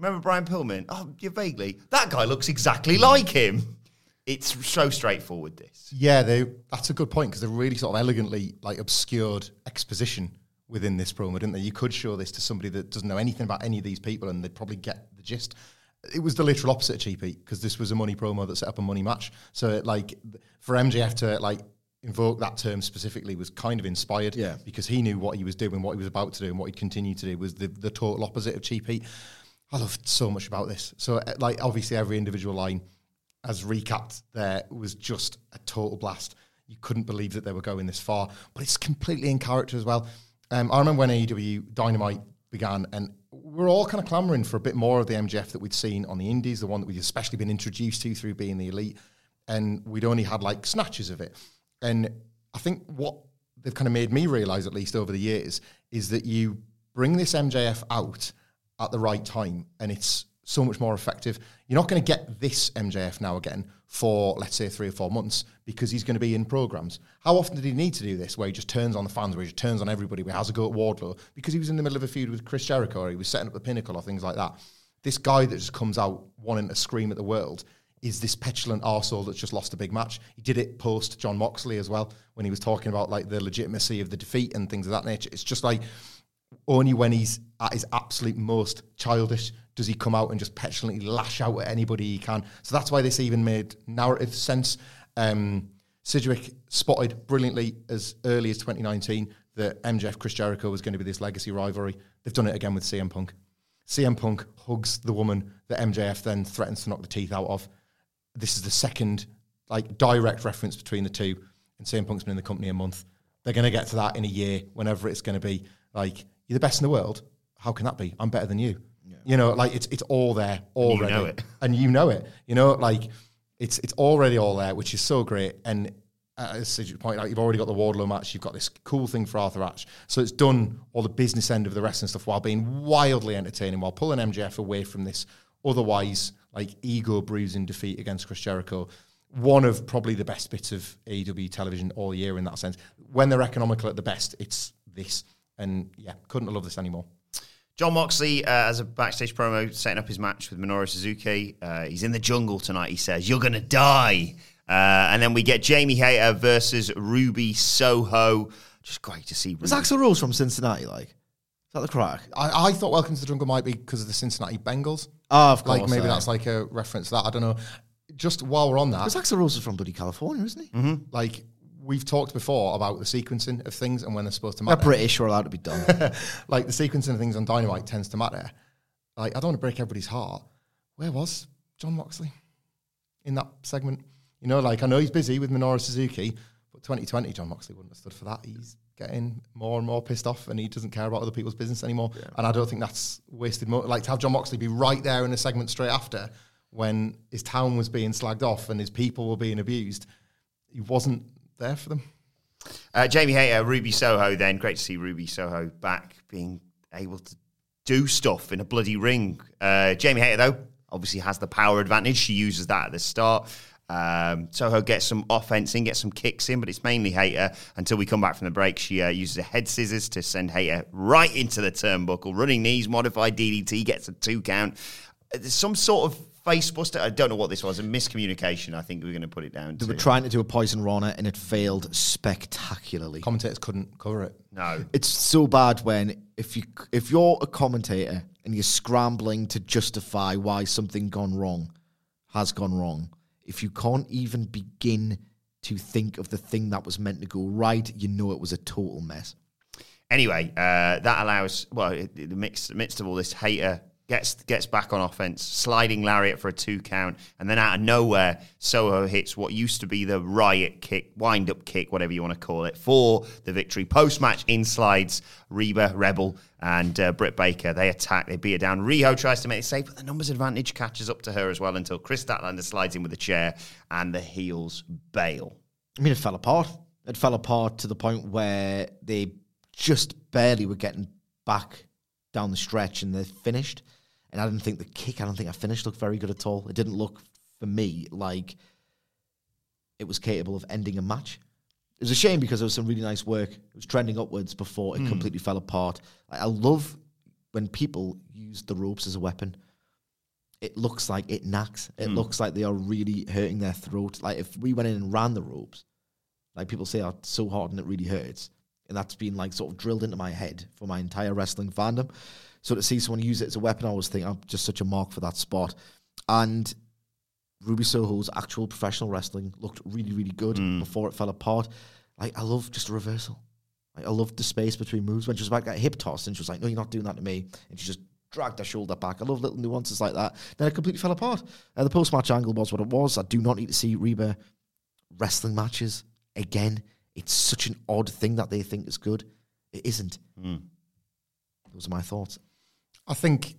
Speaker 1: Remember Brian Pillman? Oh, yeah, vaguely. That guy looks exactly like him. It's so straightforward. This.
Speaker 3: Yeah, they. That's a good point because they're really sort of elegantly like obscured exposition within this promo, didn't they? You could show this to somebody that doesn't know anything about any of these people, and they'd probably get the gist. It was the literal opposite of cheapy because this was a money promo that set up a money match. So, it, like, for MJF to like invoke that term specifically was kind of inspired
Speaker 2: yeah.
Speaker 3: because he knew what he was doing, what he was about to do, and what he'd continue to do was the, the total opposite of cheapy. I love so much about this. So, uh, like, obviously, every individual line, as recapped, there was just a total blast. You couldn't believe that they were going this far, but it's completely in character as well. Um, I remember when AEW Dynamite began, and we're all kind of clamoring for a bit more of the MJF that we'd seen on the Indies, the one that we'd especially been introduced to through being the elite, and we'd only had like snatches of it. And I think what they've kind of made me realize, at least over the years, is that you bring this MJF out at the right time, and it's so much more effective. You're not going to get this MJF now again for, let's say, three or four months because he's going to be in programs. How often did he need to do this where he just turns on the fans, where he just turns on everybody, where he has a go at Wardlow? Because he was in the middle of a feud with Chris Jericho or he was setting up the pinnacle or things like that. This guy that just comes out wanting to scream at the world is this petulant arsehole that's just lost a big match. He did it post Jon Moxley as well when he was talking about like the legitimacy of the defeat and things of that nature. It's just like only when he's at his absolute most childish does he come out and just petulantly lash out at anybody he can. So that's why this even made narrative sense. Um, Sidgwick spotted brilliantly as early as 2019 that MJF Chris Jericho was going to be this legacy rivalry. They've done it again with CM Punk. CM Punk hugs the woman that MJF then threatens to knock the teeth out of. This is the second like direct reference between the two, and CM Punk's been in the company a month. They're going to get to that in a year, whenever it's going to be. Like you're the best in the world. How can that be? I'm better than you. Yeah. You know, like it's it's all there already,
Speaker 1: you know it. *laughs*
Speaker 3: and you know it. You know, like it's it's already all there, which is so great. And uh, as you point out, you've already got the Wardlow match. You've got this cool thing for Arthur Ashe. So it's done all the business end of the wrestling stuff while being wildly entertaining, while pulling MJF away from this otherwise like ego bruising defeat against Chris Jericho. One of probably the best bits of AEW television all year in that sense. When they're economical at the best, it's this. And yeah, couldn't love this anymore.
Speaker 1: Jon Moxley, uh, as a backstage promo, setting up his match with Minoru Suzuki. Uh, he's in the jungle tonight, he says. You're going to die. Uh, and then we get Jamie Hayter versus Ruby Soho. Just great to see.
Speaker 2: Was Axl Rose from Cincinnati, like? Is that the crack?
Speaker 3: I, I thought Welcome to the Jungle might be because of the Cincinnati Bengals.
Speaker 2: Oh, of course.
Speaker 3: Like maybe that's like a reference to that. I don't know. Just while we're on that.
Speaker 2: Because Axl Rose is from bloody California, isn't he?
Speaker 3: Mm-hmm. Like we've talked before about the sequencing of things and when they're supposed to matter.
Speaker 2: They're British, are allowed to be done. *laughs*
Speaker 3: like the sequencing of things on Dynamite tends to matter. Like I don't want to break everybody's heart. Where was Jon Moxley in that segment? You know, like I know he's busy with Minoru Suzuki, but 2020 Jon Moxley wouldn't have stood for that. He's getting more and more pissed off, and he doesn't care about other people's business anymore. Yeah. And I don't think that's wasted. Mo- like to have Jon Moxley be right there in a segment straight after when his town was being slagged off and his people were being abused. He wasn't there for them.
Speaker 1: Uh, Jamie Hayter, Ruby Soho. Then great to see Ruby Soho back, being able to do stuff in a bloody ring. Uh, Jamie Hayter though obviously has the power advantage. She uses that at the start. Um, Soho gets some offense in, gets some kicks in, but it's mainly Hayter until we come back from the break. She uh, uses a head scissors to send Hayter right into the turnbuckle. Running knees, modified DDT, gets a two count. Uh, There's some sort of face buster. I don't know what this was. A miscommunication, I think we're going to put it down
Speaker 2: They
Speaker 1: to.
Speaker 2: were trying to do a poison Rana and it failed spectacularly.
Speaker 3: Commentators couldn't cover it.
Speaker 1: no.
Speaker 2: It's so bad when if you if you're a commentator and you're scrambling to justify why something gone wrong has gone wrong, if you can't even begin to think of the thing that was meant to go right, you know it was a total mess.
Speaker 1: Anyway, uh, that allows well in the mix, the midst of all this, Hayter gets gets back on offense, sliding lariat for a two count, and then out of nowhere, Soho hits what used to be the riot kick, wind up kick, whatever you want to call it, for the victory. Post match, in slides Reba Rebel and uh, Britt Baker. They attack, they beat her down. Riho tries to make it safe, but the numbers advantage catches up to her as well until Kris Statlander slides in with a chair, and the heels bail.
Speaker 2: I mean, it fell apart. It fell apart to the point where they just barely were getting back down the stretch and they finished. And I didn't think the kick, I don't think I finished looked very good at all. It didn't look, for me, like it was capable of ending a match. It was a shame because there was some really nice work. It was trending upwards before it hmm. completely fell apart. I love when people use the ropes as a weapon it looks like it knacks. It hmm. looks like they are really hurting their throat. Like if we went in and ran the ropes, like people say oh, are so hard and it really hurts. And that's been like sort of drilled into my head for my entire wrestling fandom. So to see someone use it as a weapon, I always think I'm just such a mark for that spot. And Ruby Soho's actual professional wrestling looked really, really good before it fell apart. Like I love just a reversal. Like, I loved the space between moves when she was about to get hip tossed and she was like, "No, you're not doing that to me," and she just dragged her shoulder back. I love little nuances like that. Then it completely fell apart. Uh, the post match angle was what it was. I do not need to see Reba wrestling matches again. It's such an odd thing that they think is good. It isn't. Those are my thoughts.
Speaker 3: I think,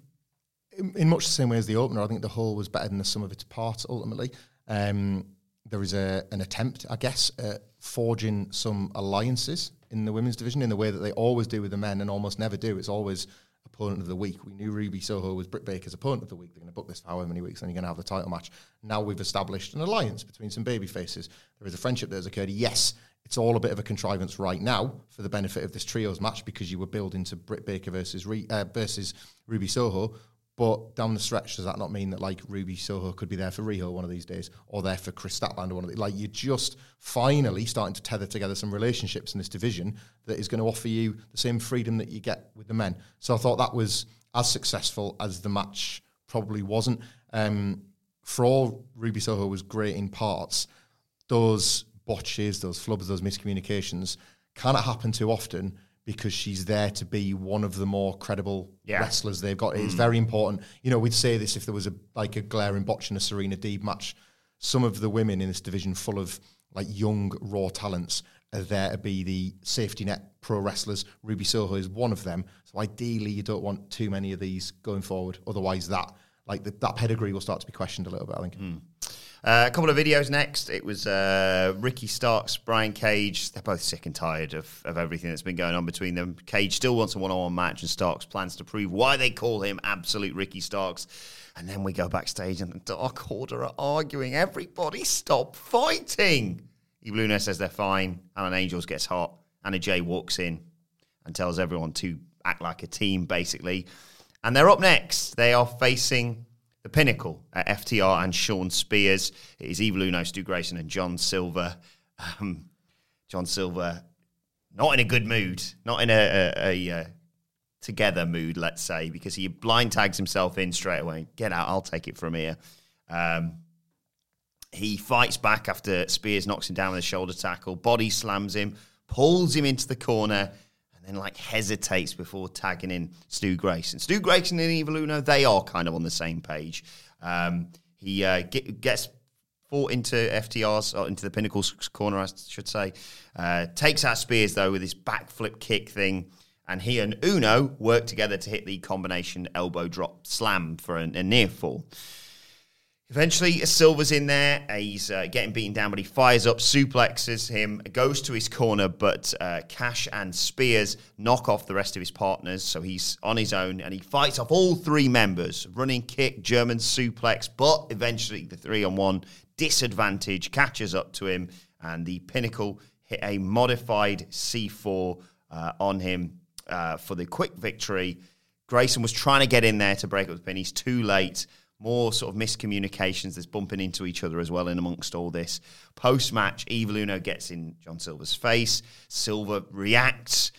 Speaker 3: in, in much the same way as the opener, I think the whole was better than the sum of its parts. Ultimately, um, there is a an attempt, I guess, at forging some alliances in the women's division in the way that they always do with the men and almost never do. It's always opponent of the week. We knew Ruby Soho was Britt Baker's opponent of the week. They're going to book this for however many weeks, and you're going to have the title match. Now we've established an alliance between some baby faces. There is a friendship that has occurred. Yes, it's all a bit of a contrivance right now for the benefit of this trios match because you were building to Britt Baker versus Re- uh, versus Ruby Soho. But down the stretch, does that not mean that like Ruby Soho could be there for Riho one of these days, or there for Kris Statlander one of these? Like you're just finally starting to tether together some relationships in this division that is going to offer you the same freedom that you get with the men. So I thought that was as successful as the match probably wasn't. Um, for all Ruby Soho was great in parts, those botches, those flubs, those miscommunications cannot happen too often because she's there to be one of the more credible
Speaker 1: Yeah.
Speaker 3: wrestlers they've got. It's mm. very important. You know, we'd say this if there was a like a glaring botch in a Serena Deeb match. Some of the women in this division, full of like young raw talents, are there to be the safety net pro wrestlers. Ruby Soho is one of them. So ideally, you don't want too many of these going forward. Otherwise, that like the, that pedigree will start to be questioned a little bit. I think. Hmm.
Speaker 1: Uh, a couple of videos next. It was uh, Ricky Starks, Brian Cage. They're both sick and tired of, of everything that's been going on between them. Cage still wants a one on one match, and Starks plans to prove why they call him Absolute Ricky Starks. And then we go backstage, and the Dark Order are arguing. Everybody stop fighting. Luna says they're fine. Alan Angels gets hot. Anna Jay walks in and tells everyone to act like a team, basically. And they're up next. They are facing the pinnacle at FTR and Shawn Spears. It is Evil Uno, Stu Grayson, and John Silver. Um, John Silver, not in a good mood, not in a, a, a, uh together mood, let's say, because he blind tags himself in straight away. Get out, I'll take it from here. Um, he fights back after Spears knocks him down with a shoulder tackle, body slams him, pulls him into the corner, and then like hesitates before tagging in Stu Grayson. Stu Grayson and Evil Uno, they are kind of on the same page. Um, he uh, get, gets fought into FTR's, or into the Pinnacle's corner, I should say. Uh, takes out Spears though with his backflip kick thing. And he and Uno work together to hit the combination elbow drop slam for a near fall. Eventually, Silver's in there. He's uh, getting beaten down, but he fires up, suplexes him, goes to his corner, but uh, Cash and Spears knock off the rest of his partners. So he's on his own and he fights off all three members running kick, German suplex, but eventually the three on one disadvantage catches up to him, and the Pinnacle hit a modified C4 uh, on him uh, for the quick victory. Grayson was trying to get in there to break up the pin. He's too late. More sort of miscommunications. There's bumping into each other as well in amongst all this. Post match, Evil Uno gets in John Silver's face. Silver reacts.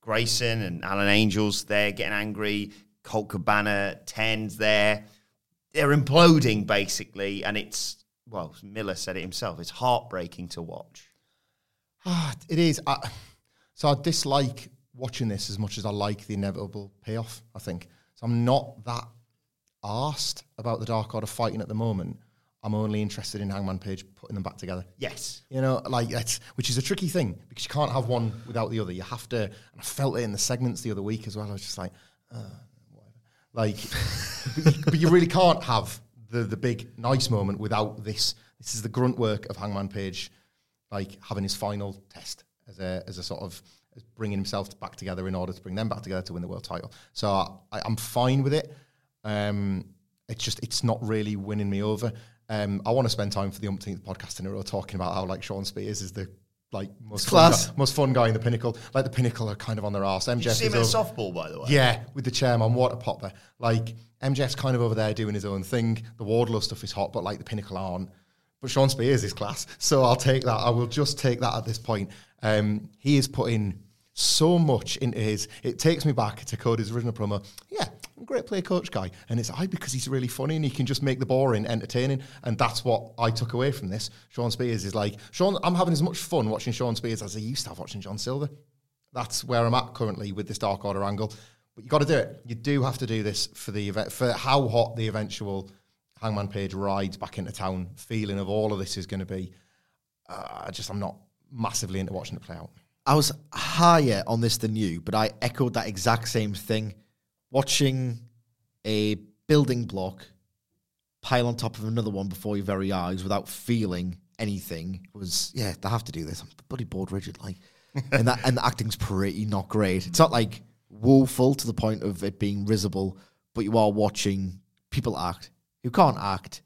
Speaker 1: Grayson and Alan Angels, they're getting angry. Colt Cabana, Tens there. They're imploding basically. And it's, well, Miller said it himself, it's heartbreaking to watch.
Speaker 3: Ah, it is. I, so I dislike watching this as much as I like the inevitable payoff. I think so. I'm not that asked about the Dark Order fighting at the moment. I'm only interested in Hangman Page putting them back together.
Speaker 1: Yes.
Speaker 3: You know, like that's which is a tricky thing because you can't have one without the other. You have to. And I felt it in the segments the other week as well. I was just like, uh, whatever. Like, *laughs* but, you, but you really can't have the the big nice moment without this. This is the grunt work of Hangman Page, like having his final test as a as a sort of as bringing himself back together in order to bring them back together to win the world title. So I, I'm fine with it. Um, it's just it's not really winning me over. Um, I want to spend time for the umpteenth podcast in a row talking about how like Shawn Spears is the like most
Speaker 2: class.
Speaker 3: Fun guy, most fun guy in the pinnacle. Like the pinnacle are kind of on their arse. MJF
Speaker 1: Did you see him
Speaker 3: is
Speaker 1: in softball, by the way?
Speaker 3: yeah, with the chairman, what a popper. Like MJF's kind of over there doing his own thing. The Wardlow stuff is hot, but like the pinnacle aren't. But Shawn Spears is class, so I'll take that. I will just take that at this point. Um, he is putting so much into his. It takes me back to Cody's original promo. Yeah, great player coach guy, and it's I because he's really funny and he can just make the boring entertaining, and that's what I took away from this. Shawn Spears is like Shawn. I'm having as much fun watching Shawn Spears as I used to have watching John Silver. That's where I'm at currently with this Dark Order angle. But you got to do it. You do have to do this for the event, for how hot the eventual Hangman Page rides back into town. Feeling of all of this is going to be. Uh, I just I'm not massively into watching it play out.
Speaker 2: I was higher on this than you, but I echoed that exact same thing. Watching a building block pile on top of another one before your very eyes without feeling anything was yeah, they have to do this. I'm bloody bored rigid, like *laughs* and that and the acting's pretty not great. It's not like woeful to the point of it being risible, but you are watching people act who can't act,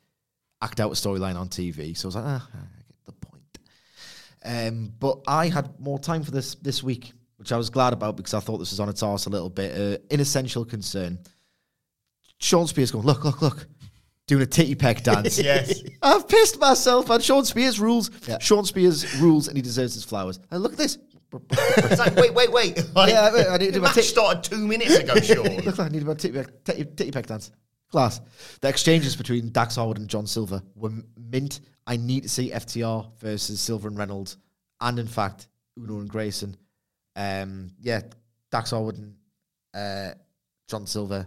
Speaker 2: act out a storyline on TV. So I was like, ah, I get the point. Um, but I had more time for this this week, which I was glad about because I thought this was on its arse a little bit. Uh, inessential concern. Shawn Spears going, look, look, look, doing a titty peck dance. *laughs*
Speaker 1: Yes.
Speaker 2: I've pissed myself on Shawn Spears rules. Shawn Spears rules and he deserves his flowers. And look at this.
Speaker 1: It's like, wait, wait, wait. *laughs* Like,
Speaker 2: Yeah, I- I need to do my
Speaker 1: match
Speaker 2: tick-
Speaker 1: started two minutes ago, *laughs* Shawn.
Speaker 2: Look, I need about titty peck, titty, titty peck dance. Class. The exchanges between Dax Harwood and John Silver were mint. I need to see FTR versus Silver and Reynolds, and in fact, Uno and Grayson. Um, yeah, Dax Harwood and uh, John Silver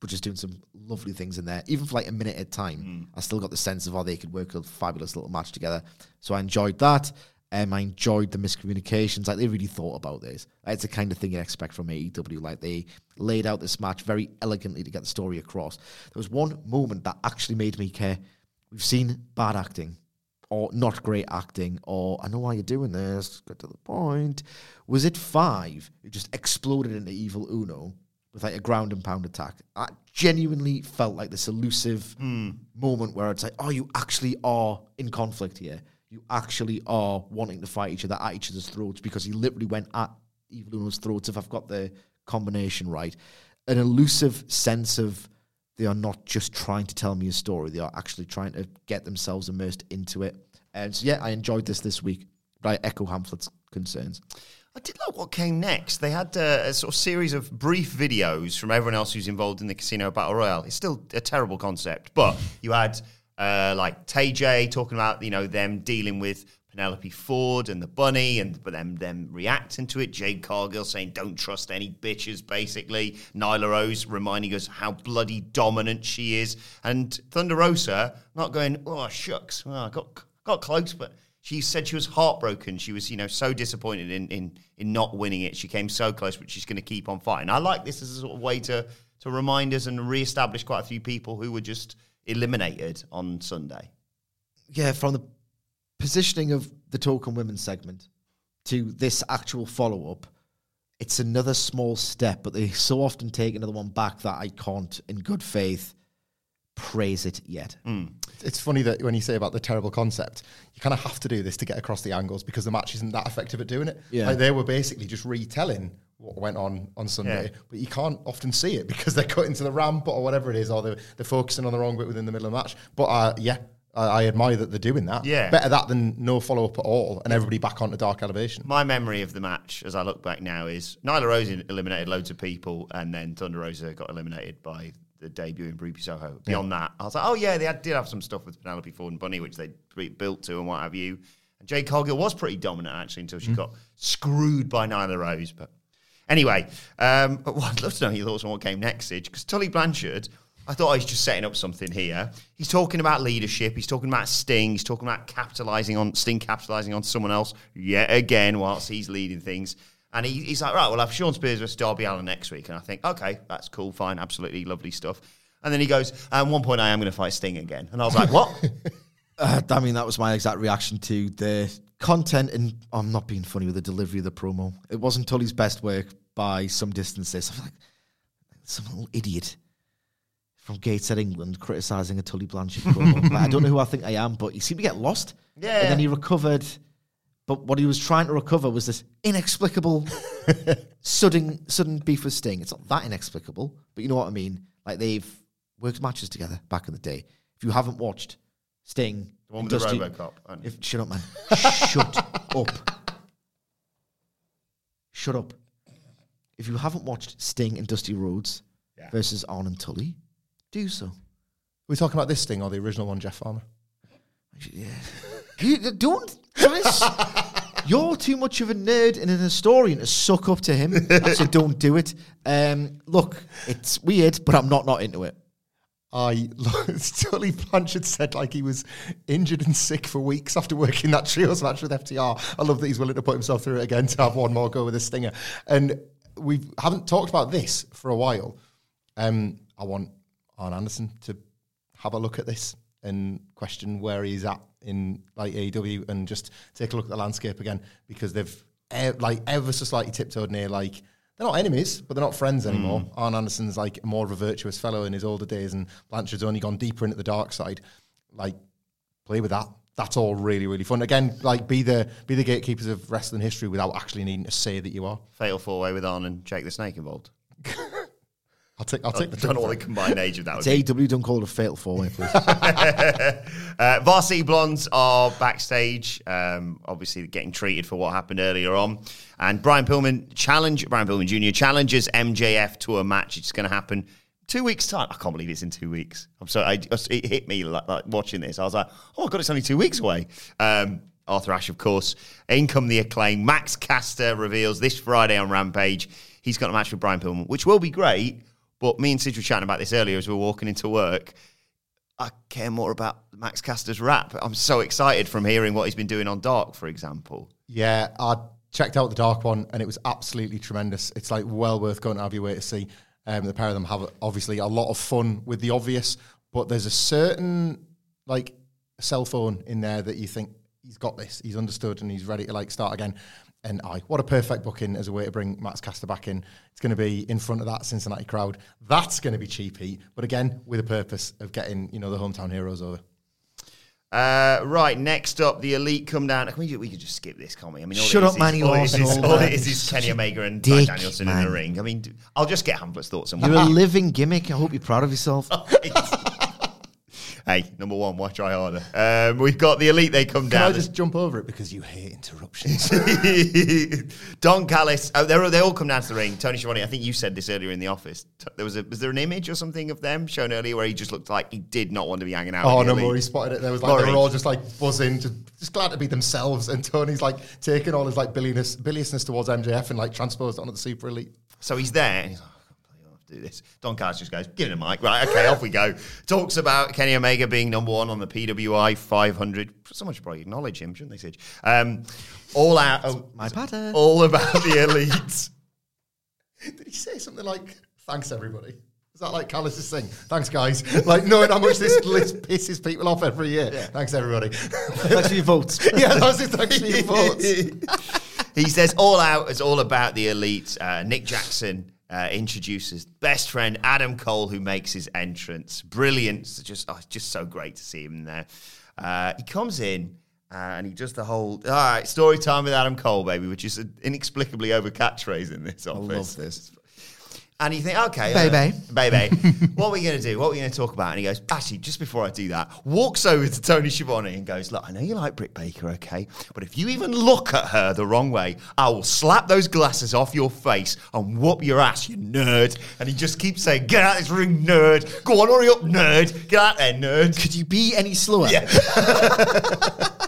Speaker 2: were just doing some lovely things in there. Even for like a minute at a time, I still got the sense of how they could work a fabulous little match together. So I enjoyed that. Um, I enjoyed the miscommunications. Like they really thought about this. It's the kind of thing you expect from AEW. Like they laid out this match very elegantly to get the story across. There was one moment that actually made me care. We've seen bad acting or not great acting, or I know why you're doing this, get to the point. Was it five who just exploded into evil Uno with like a ground and pound attack? I genuinely felt like this elusive hmm. moment where it's like, oh, you actually are in conflict here. You actually are wanting to fight each other at each other's throats because he literally went at evil Uno's throats, if I've got the combination right. An elusive sense of they are not just trying to tell me a story; they are actually trying to get themselves immersed into it. And so, yeah, I enjoyed this this week, but I echo Hamflett's concerns.
Speaker 1: I did like what came next. They had uh, a sort of series of brief videos from everyone else who's involved in the Casino Battle Royale. It's still a terrible concept, but you had uh, like Tay J talking about you know them dealing with Penelope Ford and the bunny, and but them them reacting to it. Jade Cargill saying don't trust any bitches, basically. Nyla Rose reminding us how bloody dominant she is, and Thunder Rosa not going oh shucks, well, I got got close, but she said she was heartbroken. She was, you know, so disappointed in in, in not winning it. She came so close, but she's going to keep on fighting. I like this as a sort of way to to remind us and re-establish quite a few people who were just eliminated on Sunday.
Speaker 2: Yeah, from the positioning of the token women segment to this actual follow up, it's another small step, but they so often take another one back that I can't, in good faith, praise it yet. Hmm.
Speaker 3: It's funny that when you say about the terrible concept, you kind of have to do this to get across the angles because the match isn't that effective at doing it.
Speaker 2: Yeah.
Speaker 3: Like they were basically just retelling what went on on Sunday,
Speaker 1: Yeah.
Speaker 3: but you can't often see it because they're cutting to the ramp or whatever it is, or they're, they're focusing on the wrong bit within the middle of the match. But uh, yeah, I, I admire that they're doing that.
Speaker 1: Yeah.
Speaker 3: Better that than no follow up at all and everybody back onto dark elevation.
Speaker 1: My memory of the match, as I look back now, is Nyla Rose eliminated loads of people, and then Thunder Rosa got eliminated by the debut in Ruby Soho. Beyond that, I was like, oh yeah, they had, did have some stuff with Penelope Ford and Bunny, which they built to and what have you. And Jade Cargill was pretty dominant actually until she got screwed by Nyla Rose. But anyway, um, what, I'd love to know your thoughts on what came next, Sidge, because Tully Blanchard. I thought he's just setting up something here. He's talking about leadership. He's talking about Sting. He's talking about capitalizing on Sting, capitalizing on someone else yet again whilst he's leading things. And he, he's like, right, we'll have Shawn Spears versus Darby Allin next week. And I think, okay, that's cool, fine, absolutely lovely stuff. And then he goes, at one point, I am going to fight Sting again. And I was like, what? *laughs*
Speaker 2: Uh, I mean, that was my exact reaction to the content, and I'm not being funny with the delivery of the promo. It wasn't Tully's best work by some distance. This, I feel like some little idiot from Gateshead, England, criticising a Tully Blanchard promo. *laughs* Like, I don't know who I think I am, but he seemed to get lost.
Speaker 1: Yeah.
Speaker 2: And then he recovered. But what he was trying to recover was this inexplicable *laughs* sudden sudden beef with Sting. It's not that inexplicable, but you know what I mean. Like they've worked matches together back in the day. If you haven't watched Sting,
Speaker 1: The one with the
Speaker 2: Dusty-
Speaker 1: Robocop. aren't you?
Speaker 2: if, shut up, man. shut *laughs* up. Shut up. If you haven't watched Sting and Dusty Rhodes
Speaker 1: Yeah.
Speaker 2: versus Arn and Tully, do so.
Speaker 3: We're talking about this thing or the original one, Jeff Farmer.
Speaker 2: Yeah. You, don't try. s- You're too much of a nerd and an historian to suck up to him. *laughs* so don't do it. Um, look, it's weird, but I'm not not into it.
Speaker 3: I *laughs* totally Tully Blanchard said like he was injured and sick for weeks after working that trios match with FTR. I love that he's willing to put himself through it again to have one more go with a stinger. And we haven't talked about this for a while. Um, I want Arn Anderson to have a look at this and question where he's at in like AEW and just take a look at the landscape again because they've e- like ever so slightly tiptoed near like they're not enemies, but they're not friends hmm. anymore. Arn Anderson's like more of a virtuous fellow in his older days, and Blanchard's only gone deeper into the dark side. Like, play with that. That's all really, really fun. Again, like be the be the gatekeepers of wrestling history without actually needing to say that you are.
Speaker 1: Fatal four way with Arn and Jake the Snake involved. *laughs*
Speaker 3: I'll take I'll
Speaker 1: I
Speaker 3: take the
Speaker 1: don't know what the combined age of that would
Speaker 2: It's
Speaker 1: be.
Speaker 2: AEW, don't call it a fatal four way, please. *laughs*
Speaker 1: Uh, Varsity Blondes are backstage, um, obviously getting treated for what happened earlier on. And Brian Pillman challenge Brian Pillman Jr. challenges MJF to a match. It's going to happen two weeks time. I can't believe it's in two weeks. I'm sorry, I, it hit me like, like watching this. I was like, oh my god, it's only two weeks away. Um, Arthur Ashe, of course. In come the acclaim. Max Caster reveals this Friday on Rampage he's got a match with Brian Pillman, which will be great. But me and Sid were chatting about this earlier as we were walking into work. I care more about Max Caster's rap. I'm so excited from hearing what he's been doing on Dark, for example.
Speaker 3: Yeah, I checked out the dark one and it was absolutely tremendous. It's like well worth going out of your way to see. Um, the pair of them have obviously a lot of fun with the obvious, but there's a certain like cell phone in there that you think he's got this, he's understood, and he's ready to like start again. And I, what a perfect booking as a way to bring Max Caster back in. It's going to be in front of that Cincinnati crowd. That's going to be cheap heat, but again with a purpose of getting you know the hometown heroes over.
Speaker 1: Uh, right, next up, the Elite come down. Can we, we could just skip this, can't we? I mean, all
Speaker 2: Shut up,
Speaker 1: is
Speaker 2: Manny
Speaker 1: is, all it is, is, all
Speaker 2: all
Speaker 1: it is is Kenny Omega and
Speaker 2: Dick,
Speaker 1: Bryan Danielson in the ring. I mean, I'll just get Hamflett's thoughts on
Speaker 2: You're a living gimmick. I hope you're proud of yourself. *laughs*
Speaker 1: Hey, number one, why try harder? Um, we've got the Elite, they come
Speaker 3: Can I
Speaker 1: down.
Speaker 3: just jump over it because you hate interruptions? *laughs*
Speaker 1: Don Callis, oh, they're, they all come down to the ring. Tony Schiavone, I think you said this earlier in the office. There was a was there an image or something of them shown earlier where he just looked like he did not want to be hanging out.
Speaker 3: Oh
Speaker 1: with the
Speaker 3: no,
Speaker 1: Elite?
Speaker 3: Maury spotted it. There was like they were all just like buzzing, just, just glad to be themselves. And Tony's like taking all his like biliousness, biliousness towards MJF and like transposed onto the Super Elite.
Speaker 1: So he's there, to do this. Don Callis just goes, give him a mic. Right, okay, off we go. Talks about Kenny Omega being number one on the PWI 500. Someone should probably acknowledge him, shouldn't they, Sidge? Um, all out. oh,
Speaker 2: My pattern.
Speaker 1: all about the Elite. *laughs*
Speaker 3: Did he say something like "Thanks everybody"? Is that like Callis' thing? Thanks guys. *laughs* Like knowing how much this *laughs* list pisses people off every year. Thanks everybody.
Speaker 2: Thanks for your votes.
Speaker 3: yeah, that was it. Thanks for your votes.
Speaker 1: he says all out is all about the elite. Uh, Nick Jackson uh, introduces best friend Adam Cole, who makes his entrance. Brilliant. It's just, oh, it's just so great to see him there. Uh, he comes in uh, and he does the whole, all right, story time with Adam Cole, baby, which is inexplicably over catchphrase in this office.
Speaker 2: I love this.
Speaker 1: And you think, okay,
Speaker 2: Baby.
Speaker 1: uh, baby, *laughs* what are we going to do? What are we going to talk about? And he goes, actually, just before I do that, walks over to Tony Schiavone and goes, look, I know you like Britt Baker, okay, but if you even look at her the wrong way, I will slap those glasses off your face and whoop your ass, you nerd. And he just keeps saying, get out of this ring, nerd. Go on, hurry up, nerd. Get out there, nerd.
Speaker 2: Could you be any slower?
Speaker 1: Yeah. *laughs*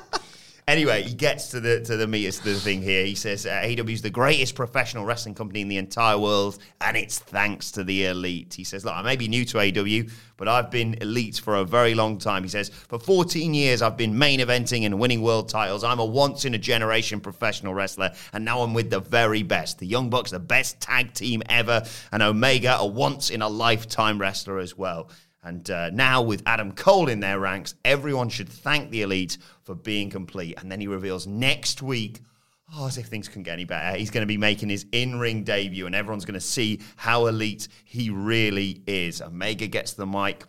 Speaker 1: Anyway, he gets to the to the meat of the thing here. He says uh, AEW is the greatest professional wrestling company in the entire world, and it's thanks to the elite. He says, "Look, I may be new to AEW, but I've been elite for a very long time." He says, "For 14 years, I've been main eventing and winning world titles. I'm a once in a generation professional wrestler, and now I'm with the very best. The Young Bucks, the best tag team ever, and Omega, a once in a lifetime wrestler as well." And uh, now, with Adam Cole in their ranks, everyone should thank the elite for being complete. And then he reveals next week, oh, as if things couldn't get any better, he's going to be making his in ring debut, and everyone's going to see how elite he really is. Omega gets the mic.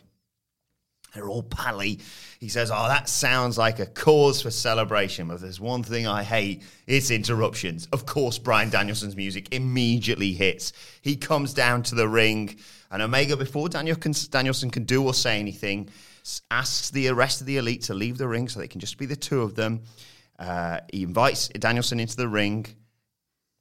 Speaker 1: They're all pally. He says, Oh, that sounds like a cause for celebration. But there's one thing I hate it's interruptions. Of course, Bryan Danielson's music immediately hits. He comes down to the ring, and Omega, before Daniel can, Danielson can do or say anything, asks the rest of the elite to leave the ring so they can just be the two of them. Uh, he invites Danielson into the ring.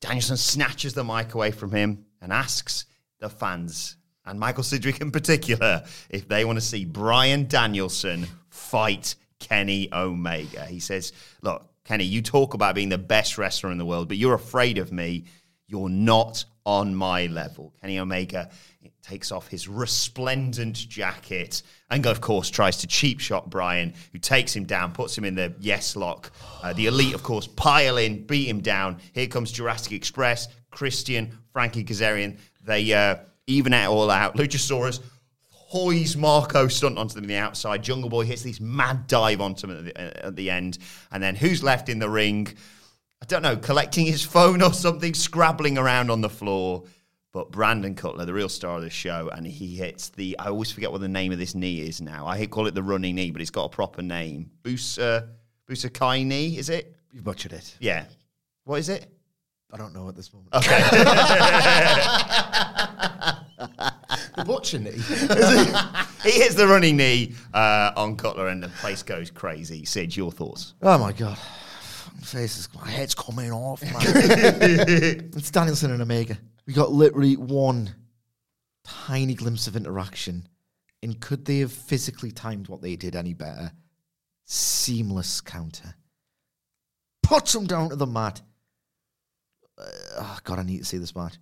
Speaker 1: Danielson snatches the mic away from him and asks the fans, and Michael Sidgwick in particular, if they want to see Bryan Danielson fight Kenny Omega. He says, Look, Kenny, you talk about being the best wrestler in the world, but you're afraid of me. You're not on my level. Kenny Omega takes off his resplendent jacket and, of course, tries to cheap shot Bryan, who takes him down, puts him in the yes lock. Uh, the elite, of course, pile in, beat him down. Here comes Jurassic Express, Christian, Frankie Kazarian. They uh, even it all out. Luchasaurus hoys Marko Stunt onto them in the outside. Jungle Boy hits this mad dive onto him at the, uh, at the end. And then who's left in the ring? I don't know, collecting his phone or something, scrabbling around on the floor. But Brandon Cutler, the real star of the show, and he hits the. I always forget what the name of this knee is now. I call it the running knee, but it's got a proper name. Busa, Busa Kai knee, is it?
Speaker 2: You butchered it.
Speaker 1: Yeah. What is it?
Speaker 2: I don't know at this moment.
Speaker 1: Okay. *laughs* *laughs*
Speaker 3: The watching knee?
Speaker 1: he hits the running knee uh, on Cutler, and the place goes crazy. Sid, your thoughts?
Speaker 2: Oh my god. My face is my head's coming off, man. *laughs* it's Danielson and Omega. We got literally one tiny glimpse of interaction. And could they have physically timed what they did any better? Seamless counter. Puts him down to the mat. Uh, oh god, I need to see this match.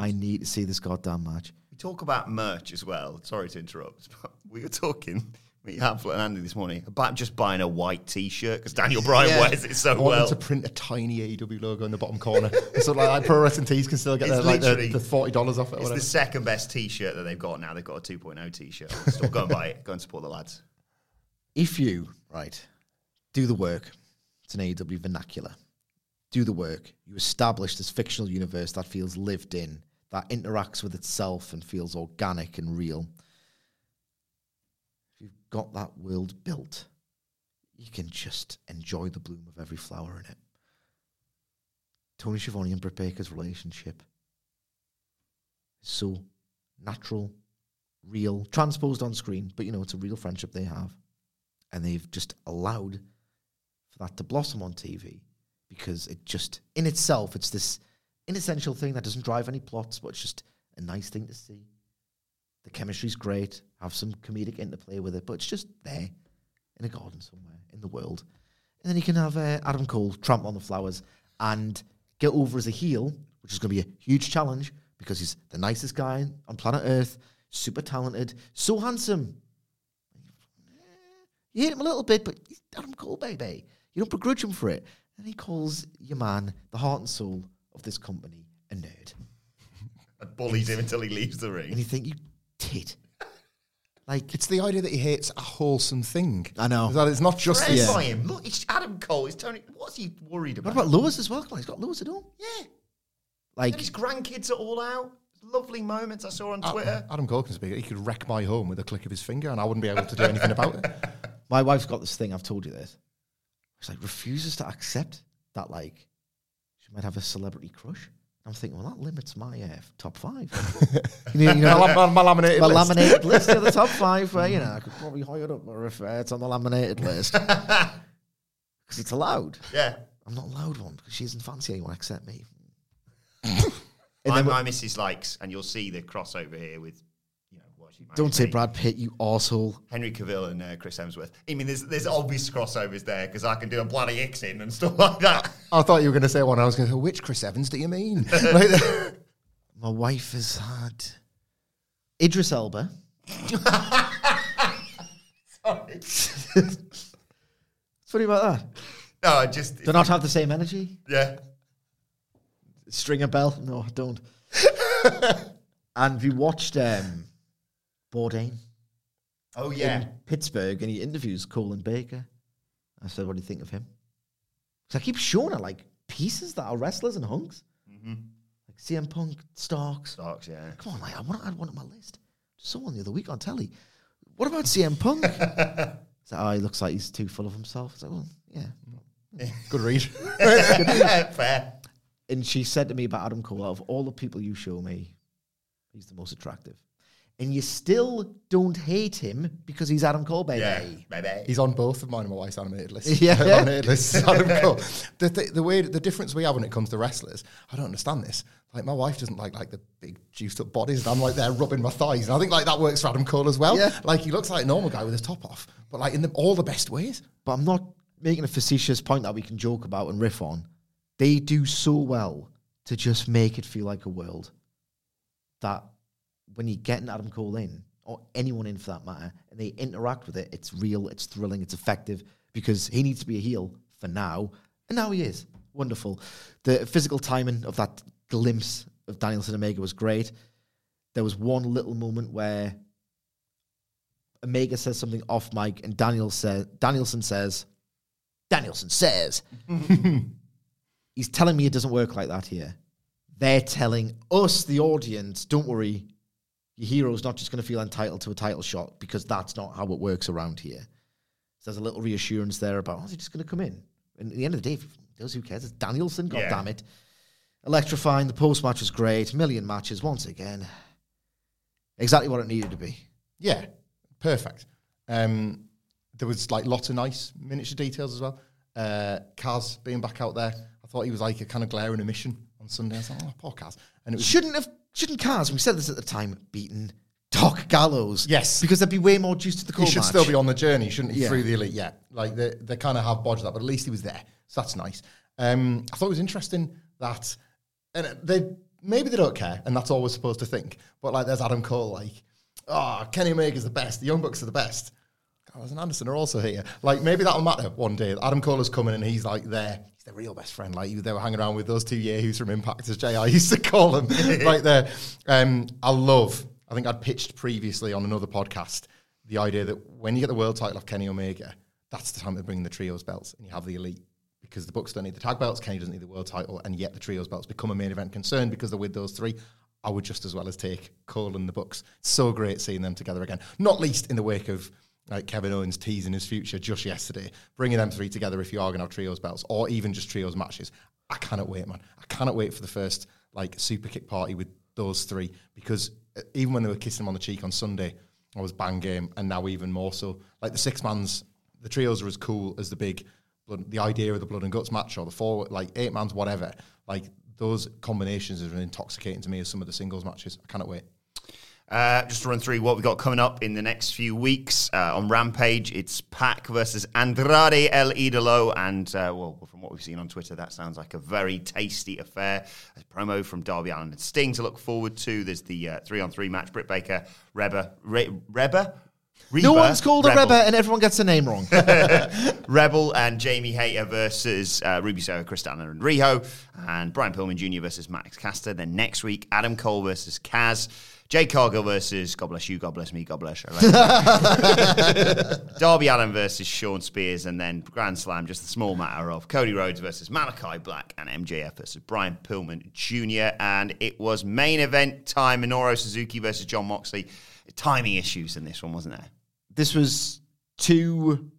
Speaker 2: I need to see this goddamn match.
Speaker 1: We talk about merch as well. Sorry to interrupt, *laughs* but we were talking. Me, Hamflett, and Andy this morning about just buying a white T-shirt because Daniel Bryan
Speaker 2: Yeah.
Speaker 1: wears it so
Speaker 3: I
Speaker 1: well.
Speaker 3: to print a tiny AEW logo in the bottom corner. so like, like pro wrestling tees can still get their, like the, the forty dollars off it. Or
Speaker 1: It's
Speaker 3: whatever.
Speaker 1: the second best T-shirt that they've got now. They've got a 2.0 T-shirt. Still go and buy it. Go and support the lads.
Speaker 2: if you right do the work it's an AEW vernacular do the work you establish this fictional universe that feels lived in that interacts with itself and feels organic and real. If you've got that world built you can just enjoy the bloom of every flower in it. Tony Schiavone and Britt Baker's relationship is so natural real transposed on screen but you know it's a real friendship they have. And they've just allowed for that to blossom on TV because it just in itself it's this inessential thing that doesn't drive any plots, but it's just a nice thing to see. The chemistry's great, have some comedic interplay with it, but it's just there in a garden somewhere in the world. And then you can have uh, Adam Cole trample on the flowers and get over as a heel, which is going to be a huge challenge because he's the nicest guy on planet Earth, super talented, so handsome, you hate him a little bit, but he's Adam Cole, baby. You don't begrudge him for it. And he calls your man, the heart and soul of this company, a nerd.
Speaker 1: And bullies him until he leaves the ring.
Speaker 2: And
Speaker 1: ring.
Speaker 2: you think, you tit. Like,
Speaker 3: It's the idea that he hates a wholesome thing.
Speaker 2: I know.
Speaker 3: That it's not just
Speaker 1: Dressed
Speaker 3: this.
Speaker 1: by him. Look, it's Adam Cole. It's Tony. What's he worried about?
Speaker 2: what
Speaker 1: about?
Speaker 2: about Lewis as well? Come he's got Lewis at home.
Speaker 1: yeah.
Speaker 2: Like,
Speaker 1: And his grandkids are all out. lovely moments I saw on Twitter.
Speaker 3: Adam Cole can speak. He could wreck my home with a click of his finger, and I wouldn't be able to do anything about it. *laughs*
Speaker 2: My wife's got this thing. I've told you this. She's like refuses to accept that like she might have a celebrity crush. I'm thinking, well, that limits my uh, top five. *laughs* you know, you know,
Speaker 3: my, my, my laminated
Speaker 2: my
Speaker 3: list.
Speaker 2: laminated list of the top *laughs* five. Uh, you know, I could probably hire up or if uh, it's on the laminated list *laughs* because it's allowed.
Speaker 1: yeah.
Speaker 2: I'm not allowed one because she doesn't fancy anyone except me.
Speaker 1: My,
Speaker 2: then
Speaker 1: my missus likes, and you'll see the crossover here with, you know, what she
Speaker 2: Don't say. Brad Pitt, you arsehole.
Speaker 1: Henry Cavill and uh, Chris Hemsworth. I mean, there's there's obvious crossovers there because I can do a bloody X in and *laughs* stuff like that.
Speaker 3: I thought you were going to say one. I was going to say, which Chris Evans do you mean? *laughs* Like, *laughs*
Speaker 2: My wife has had Idris Elba. Sorry. What's funny about that?
Speaker 1: No, I just
Speaker 2: Do not have the same energy.
Speaker 1: yeah.
Speaker 2: String a bell? No, I don't. and we watched um, Bourdain
Speaker 1: Oh yeah.
Speaker 2: in Pittsburgh, and he interviews Colin Baker. I said, "What do you think of him?" So I keep showing her like pieces that are wrestlers and hunks, mm-hmm. like CM Punk, Starks.
Speaker 1: Starks, yeah.
Speaker 2: Come on, like I want to add one on my list. Someone the other week on telly. What about CM Punk? *laughs* so, oh, he looks like he's too full of himself. So, well, yeah.
Speaker 3: good read. *laughs*
Speaker 1: Fair.
Speaker 2: And she said to me about Adam Cole, out of all the people you show me, he's the most attractive. And you still don't hate him because he's Adam Cole, baby.
Speaker 1: Yeah, baby.
Speaker 3: He's on both of mine and my wife's animated lists. *laughs* *laughs*
Speaker 2: Yeah.
Speaker 3: animated lists. Adam Cole. The, th- the way the difference we have when it comes to wrestlers, I don't understand this. Like my wife doesn't like like the big juiced up bodies, and I'm like there rubbing my thighs, and I think like that works for Adam Cole as well.
Speaker 2: Yeah.
Speaker 3: Like he looks like a normal guy with his top off, but like in the, all the best ways.
Speaker 2: But I'm not making a facetious point that we can joke about and riff on. They do so well to just make it feel like a world that when you get an Adam Cole in, or anyone in for that matter, and they interact with it, it's real, it's thrilling, it's effective because he needs to be a heel for now, and now he is. Wonderful. The physical timing of that glimpse of Danielson Omega was great. There was one little moment where Omega says something off mic, and Daniel says, Danielson says, Danielson says, *laughs* he's telling me it doesn't work like that here. They're telling us, the audience, don't worry, your hero's not just going to feel entitled to a title shot because that's not how it works around here. So there's a little reassurance there about, oh, is he just going to come in? And at the end of the day, those who cares, it's Danielson, God
Speaker 1: Yeah.
Speaker 2: damn it. Electrifying, the post match was great, million matches once again. Exactly what it needed to be.
Speaker 3: Yeah, perfect. Um, there was like lots of nice miniature details as well. Uh, Kaz being back out there, I thought he was like a kind of glaring omission on Sunday. I was like, oh, poor Kaz. And it was
Speaker 2: Shouldn't have, shouldn't Kaz, we said this at the time, beaten Doc Gallows.
Speaker 3: Yes.
Speaker 2: Because there'd be way more juice to the
Speaker 3: he should
Speaker 2: match.
Speaker 3: still be on the journey, shouldn't he?
Speaker 2: Yeah.
Speaker 3: Through the elite, yeah. Like they, they kind of have bodged that, but at least he was there, so that's nice. Um, I thought it was interesting that, and they maybe they don't care, and that's all we're supposed to think. But like, there's Adam Cole, like, oh, Kenny Omega's the best, the Young Bucks are the best. Gallows and Anderson are also here. Like maybe that'll matter one day. Adam Cole is coming and he's like there. He's the real best friend. Like they were hanging around with those two yahoos from Impact, as JR used to call them, *laughs* right there. Um, I love. I think I'd pitched previously on another podcast the idea that when you get the world title off Kenny Omega, that's the time to bring the trios belts and you have the elite. Because the Bucks don't need the tag belts, Kenny doesn't need the world title, and yet the trios belts become a main event concern because they're with those three. I would just as well as take Cole and the Bucks. So great seeing them together again. Not least in the wake of like Kevin Owens teasing his future just yesterday, bringing them three together if you are going to have trios belts or even just trios matches. I cannot wait, man. I cannot wait for the first like super kick party with those three because uh, even when they were kissing him on the cheek on Sunday, I was bang game, and now even more so. Like the six mans, the trios are as cool as the big, blood, the idea of the blood and guts match or the four, like eight mans, whatever. Like those combinations are intoxicating to me as some of the singles matches. I cannot wait.
Speaker 1: Uh, just to run through what we've got coming up in the next few weeks uh, on Rampage, it's Pac versus Andrade El Idolo, and uh, well, from what we've seen on Twitter, that sounds like a very tasty affair. A promo from Darby Allin and Sting to look forward to. There's the uh, three-on-three match: Britt Baker, Reba, Re- Reba, Reba,
Speaker 2: no one's called
Speaker 1: Rebel.
Speaker 2: a Reba, and everyone gets the name wrong. *laughs* *laughs*
Speaker 1: Rebel and Jamie Hayter versus uh, Ruby Soho, Kris Statlander and Riho, and Brian Pillman Jr. versus Max Caster. Then next week, Adam Cole versus Kaz, Jade Cargill versus God bless you, God bless me, God bless. you. *laughs* Darby Allin versus Shawn Spears, and then Grand Slam, just the small matter of Cody Rhodes versus Malachi Black and MJF versus Brian Pillman Jr. And it was main event time: Minoru Suzuki versus Jon Moxley. Timing issues in this one, wasn't there?
Speaker 2: this was too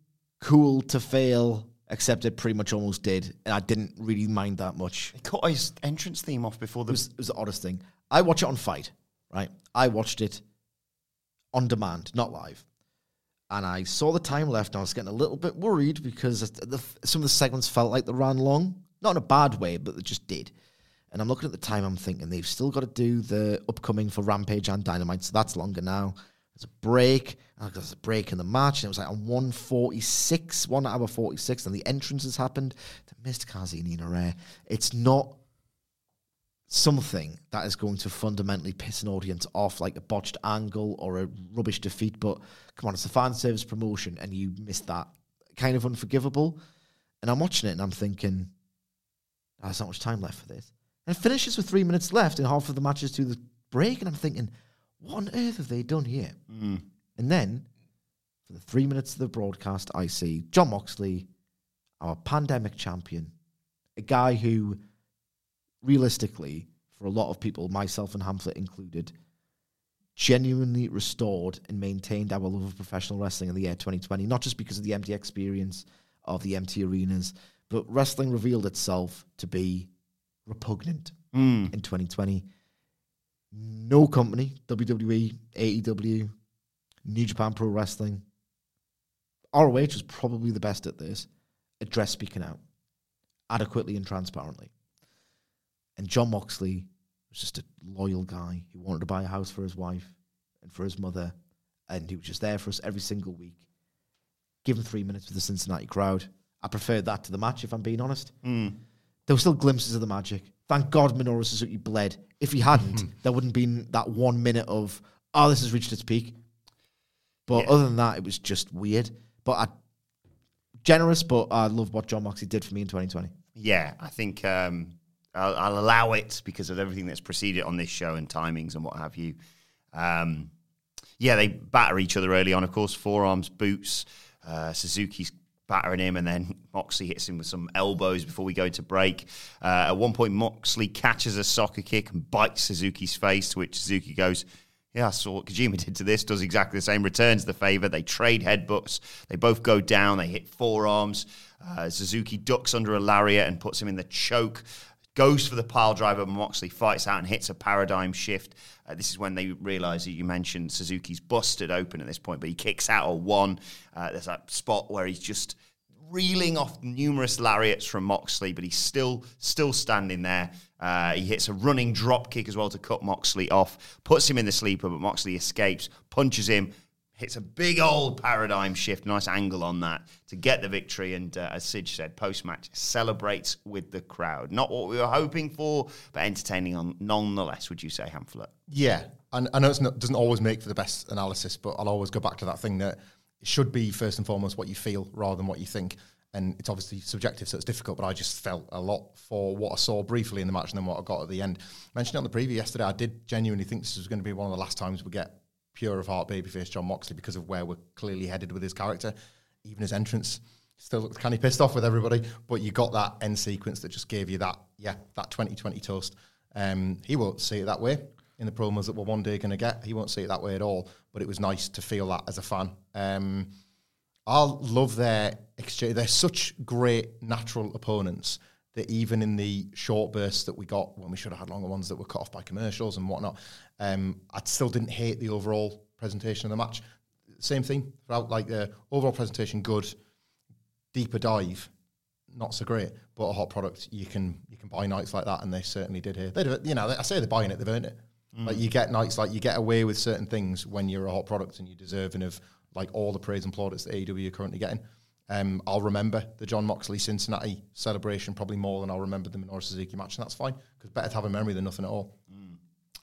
Speaker 2: cool to fail, except it pretty much almost did, and I didn't really mind that much.
Speaker 1: He cut his entrance theme off before the
Speaker 2: It was, it was the oddest thing. I watch it on Fight, right? I watched it on demand, not live. And I saw the time left, and I was getting a little bit worried because the, some of the segments felt like they ran long. Not in a bad way, but they just did. And I'm looking at the time, I'm thinking they've still got to do the upcoming for Rampage and Dynamite, so that's longer now. There's a break, and there's a break in the match, and it was like on 146, 1 hour 46, and the entrances happened. The missed Kaze ni Nare. It's not something that is going to fundamentally piss an audience off, like a botched angle or a rubbish defeat. But come on, it's a fan service promotion, and you missed that. Kind of unforgivable. And I'm watching it, and I'm thinking, "Oh, there's not much time left for this. And it finishes with three minutes left, and half of the matches to the break, and I'm thinking, what on earth have they done here? Hmm. And then, for the three minutes of the broadcast, I see Jon Moxley, our pandemic champion, a guy who realistically, for a lot of people, myself and Hamflett included, genuinely restored and maintained our love of professional wrestling in the year 2020, not just because of the empty experience of the empty arenas, but wrestling revealed itself to be repugnant hmm. in 2020. No company, WWE, AEW, New Japan Pro Wrestling, ROH was probably the best at this, address speaking out adequately and transparently. And Jon Moxley was just a loyal guy who wanted to buy a house for his wife and for his mother, and he was just there for us every single week. Give him three minutes with the Cincinnati crowd. I preferred that to the match, if I'm being honest. There were still glimpses of the magic. Thank God Minoru Suzuki bled. If he hadn't, there wouldn't been that one minute of, oh, this has reached its peak. But
Speaker 1: Yeah.
Speaker 2: other than that, it was just weird. But I, generous, but I love what Jon Moxley did for me in 2020.
Speaker 1: Yeah, I think um, I'll, I'll allow it because of everything that's preceded on this show and timings and what have you. Um, yeah, they batter each other early on, of course, forearms, boots. Uh, Suzuki's battering him, and then *laughs* Moxley hits him with some elbows before we go to break. Uh, at one point, Moxley catches a soccer kick and bites Suzuki's face, to which Suzuki goes, yeah, I saw what Kojima *laughs* did to this, does exactly the same, returns the favor. They trade headbutts. They both go down. They hit forearms. Uh, Suzuki ducks under a lariat and puts him in the choke. Goes for the pile driver. Moxley fights out and hits a paradigm shift. Uh, this is when they realize that you mentioned Suzuki's busted open at this point, but he kicks out a one. Uh, there's that spot where he's just reeling off numerous lariats from Moxley, but he's still still standing there. Uh, he hits a running drop kick as well to cut Moxley off, puts him in the sleeper, but Moxley escapes, punches him, hits a big old paradigm shift, nice angle on that to get the victory. And uh, as Sid said, post match celebrates with the crowd. Not what we were hoping for, but entertaining on nonetheless. Would you say, Hamflett?
Speaker 3: Yeah, and I know it doesn't always make for the best analysis, but I'll always go back to that thing that it should be first and foremost what you feel rather than what you think. And it's obviously subjective, so it's difficult. But I just felt a lot for what I saw briefly in the match and then what I got at the end. mentioned it on the preview yesterday. I did genuinely think this was going to be one of the last times we get pure of heart babyface Jon Moxley because of where we're clearly headed with his character. Even his entrance still looks kind of pissed off with everybody, but you got that end sequence that just gave you that, yeah, that 2020 toast. Um, he won't see it that way in the promos that we're one day going to get. He won't see it that way at all, but it was nice to feel that as a fan. Um, I love their exchange. They're such great natural opponents that even in the short bursts that we got when we should have had longer ones that were cut off by commercials and whatnot, um, I still didn't hate the overall presentation of the match. Same thing throughout, like the overall presentation, good. Deeper dive, not so great, but a hot product. You can you can buy nights like that, and they certainly did here. They, you know, I say they're buying it, they've earned it. Like you get nights like you get away with certain things when you're a hot product and you're deserving of like all the praise and plaudits that AEW are currently getting. Um, I'll remember the Jon Moxley Cincinnati celebration probably more than I'll remember the Minoru Suzuki match, and that's fine because better to have a memory than nothing at all.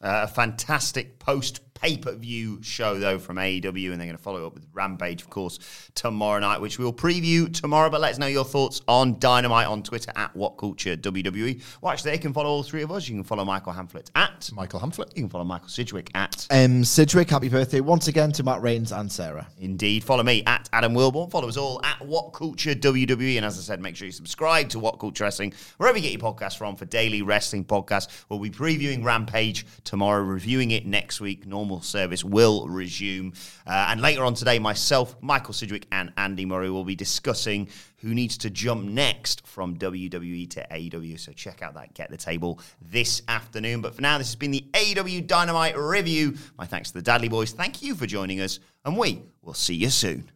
Speaker 1: Uh, a fantastic post pay per view show, though, from AEW, and they're going to follow up with Rampage, of course, tomorrow night, which we'll preview tomorrow. But let us know your thoughts on Dynamite on Twitter at What Culture WWE. Well, actually, they can follow all three of us. You can follow Michael Hamflett at
Speaker 3: Michael Hamflett.
Speaker 1: You can follow Michael Sidgwick at
Speaker 2: Um, Sidgwick, happy birthday once again to Matt Rains and Sarah.
Speaker 1: Indeed. Follow me at Adam Wilbourn. Follow us all at What Culture WWE. And as I said, make sure you subscribe to What Culture Wrestling, wherever you get your podcasts from, for daily wrestling podcasts. We'll be previewing Rampage tomorrow, reviewing it next week. Normal service will resume. Uh, and later on today, myself, Michael Sidgwick, and Andy Murray will be discussing who needs to jump next from WWE to AEW. So check out that Get the Table this afternoon. But for now, this has been the AEW Dynamite review. My thanks to the Dudley Boys. Thank you for joining us, and we will see you soon.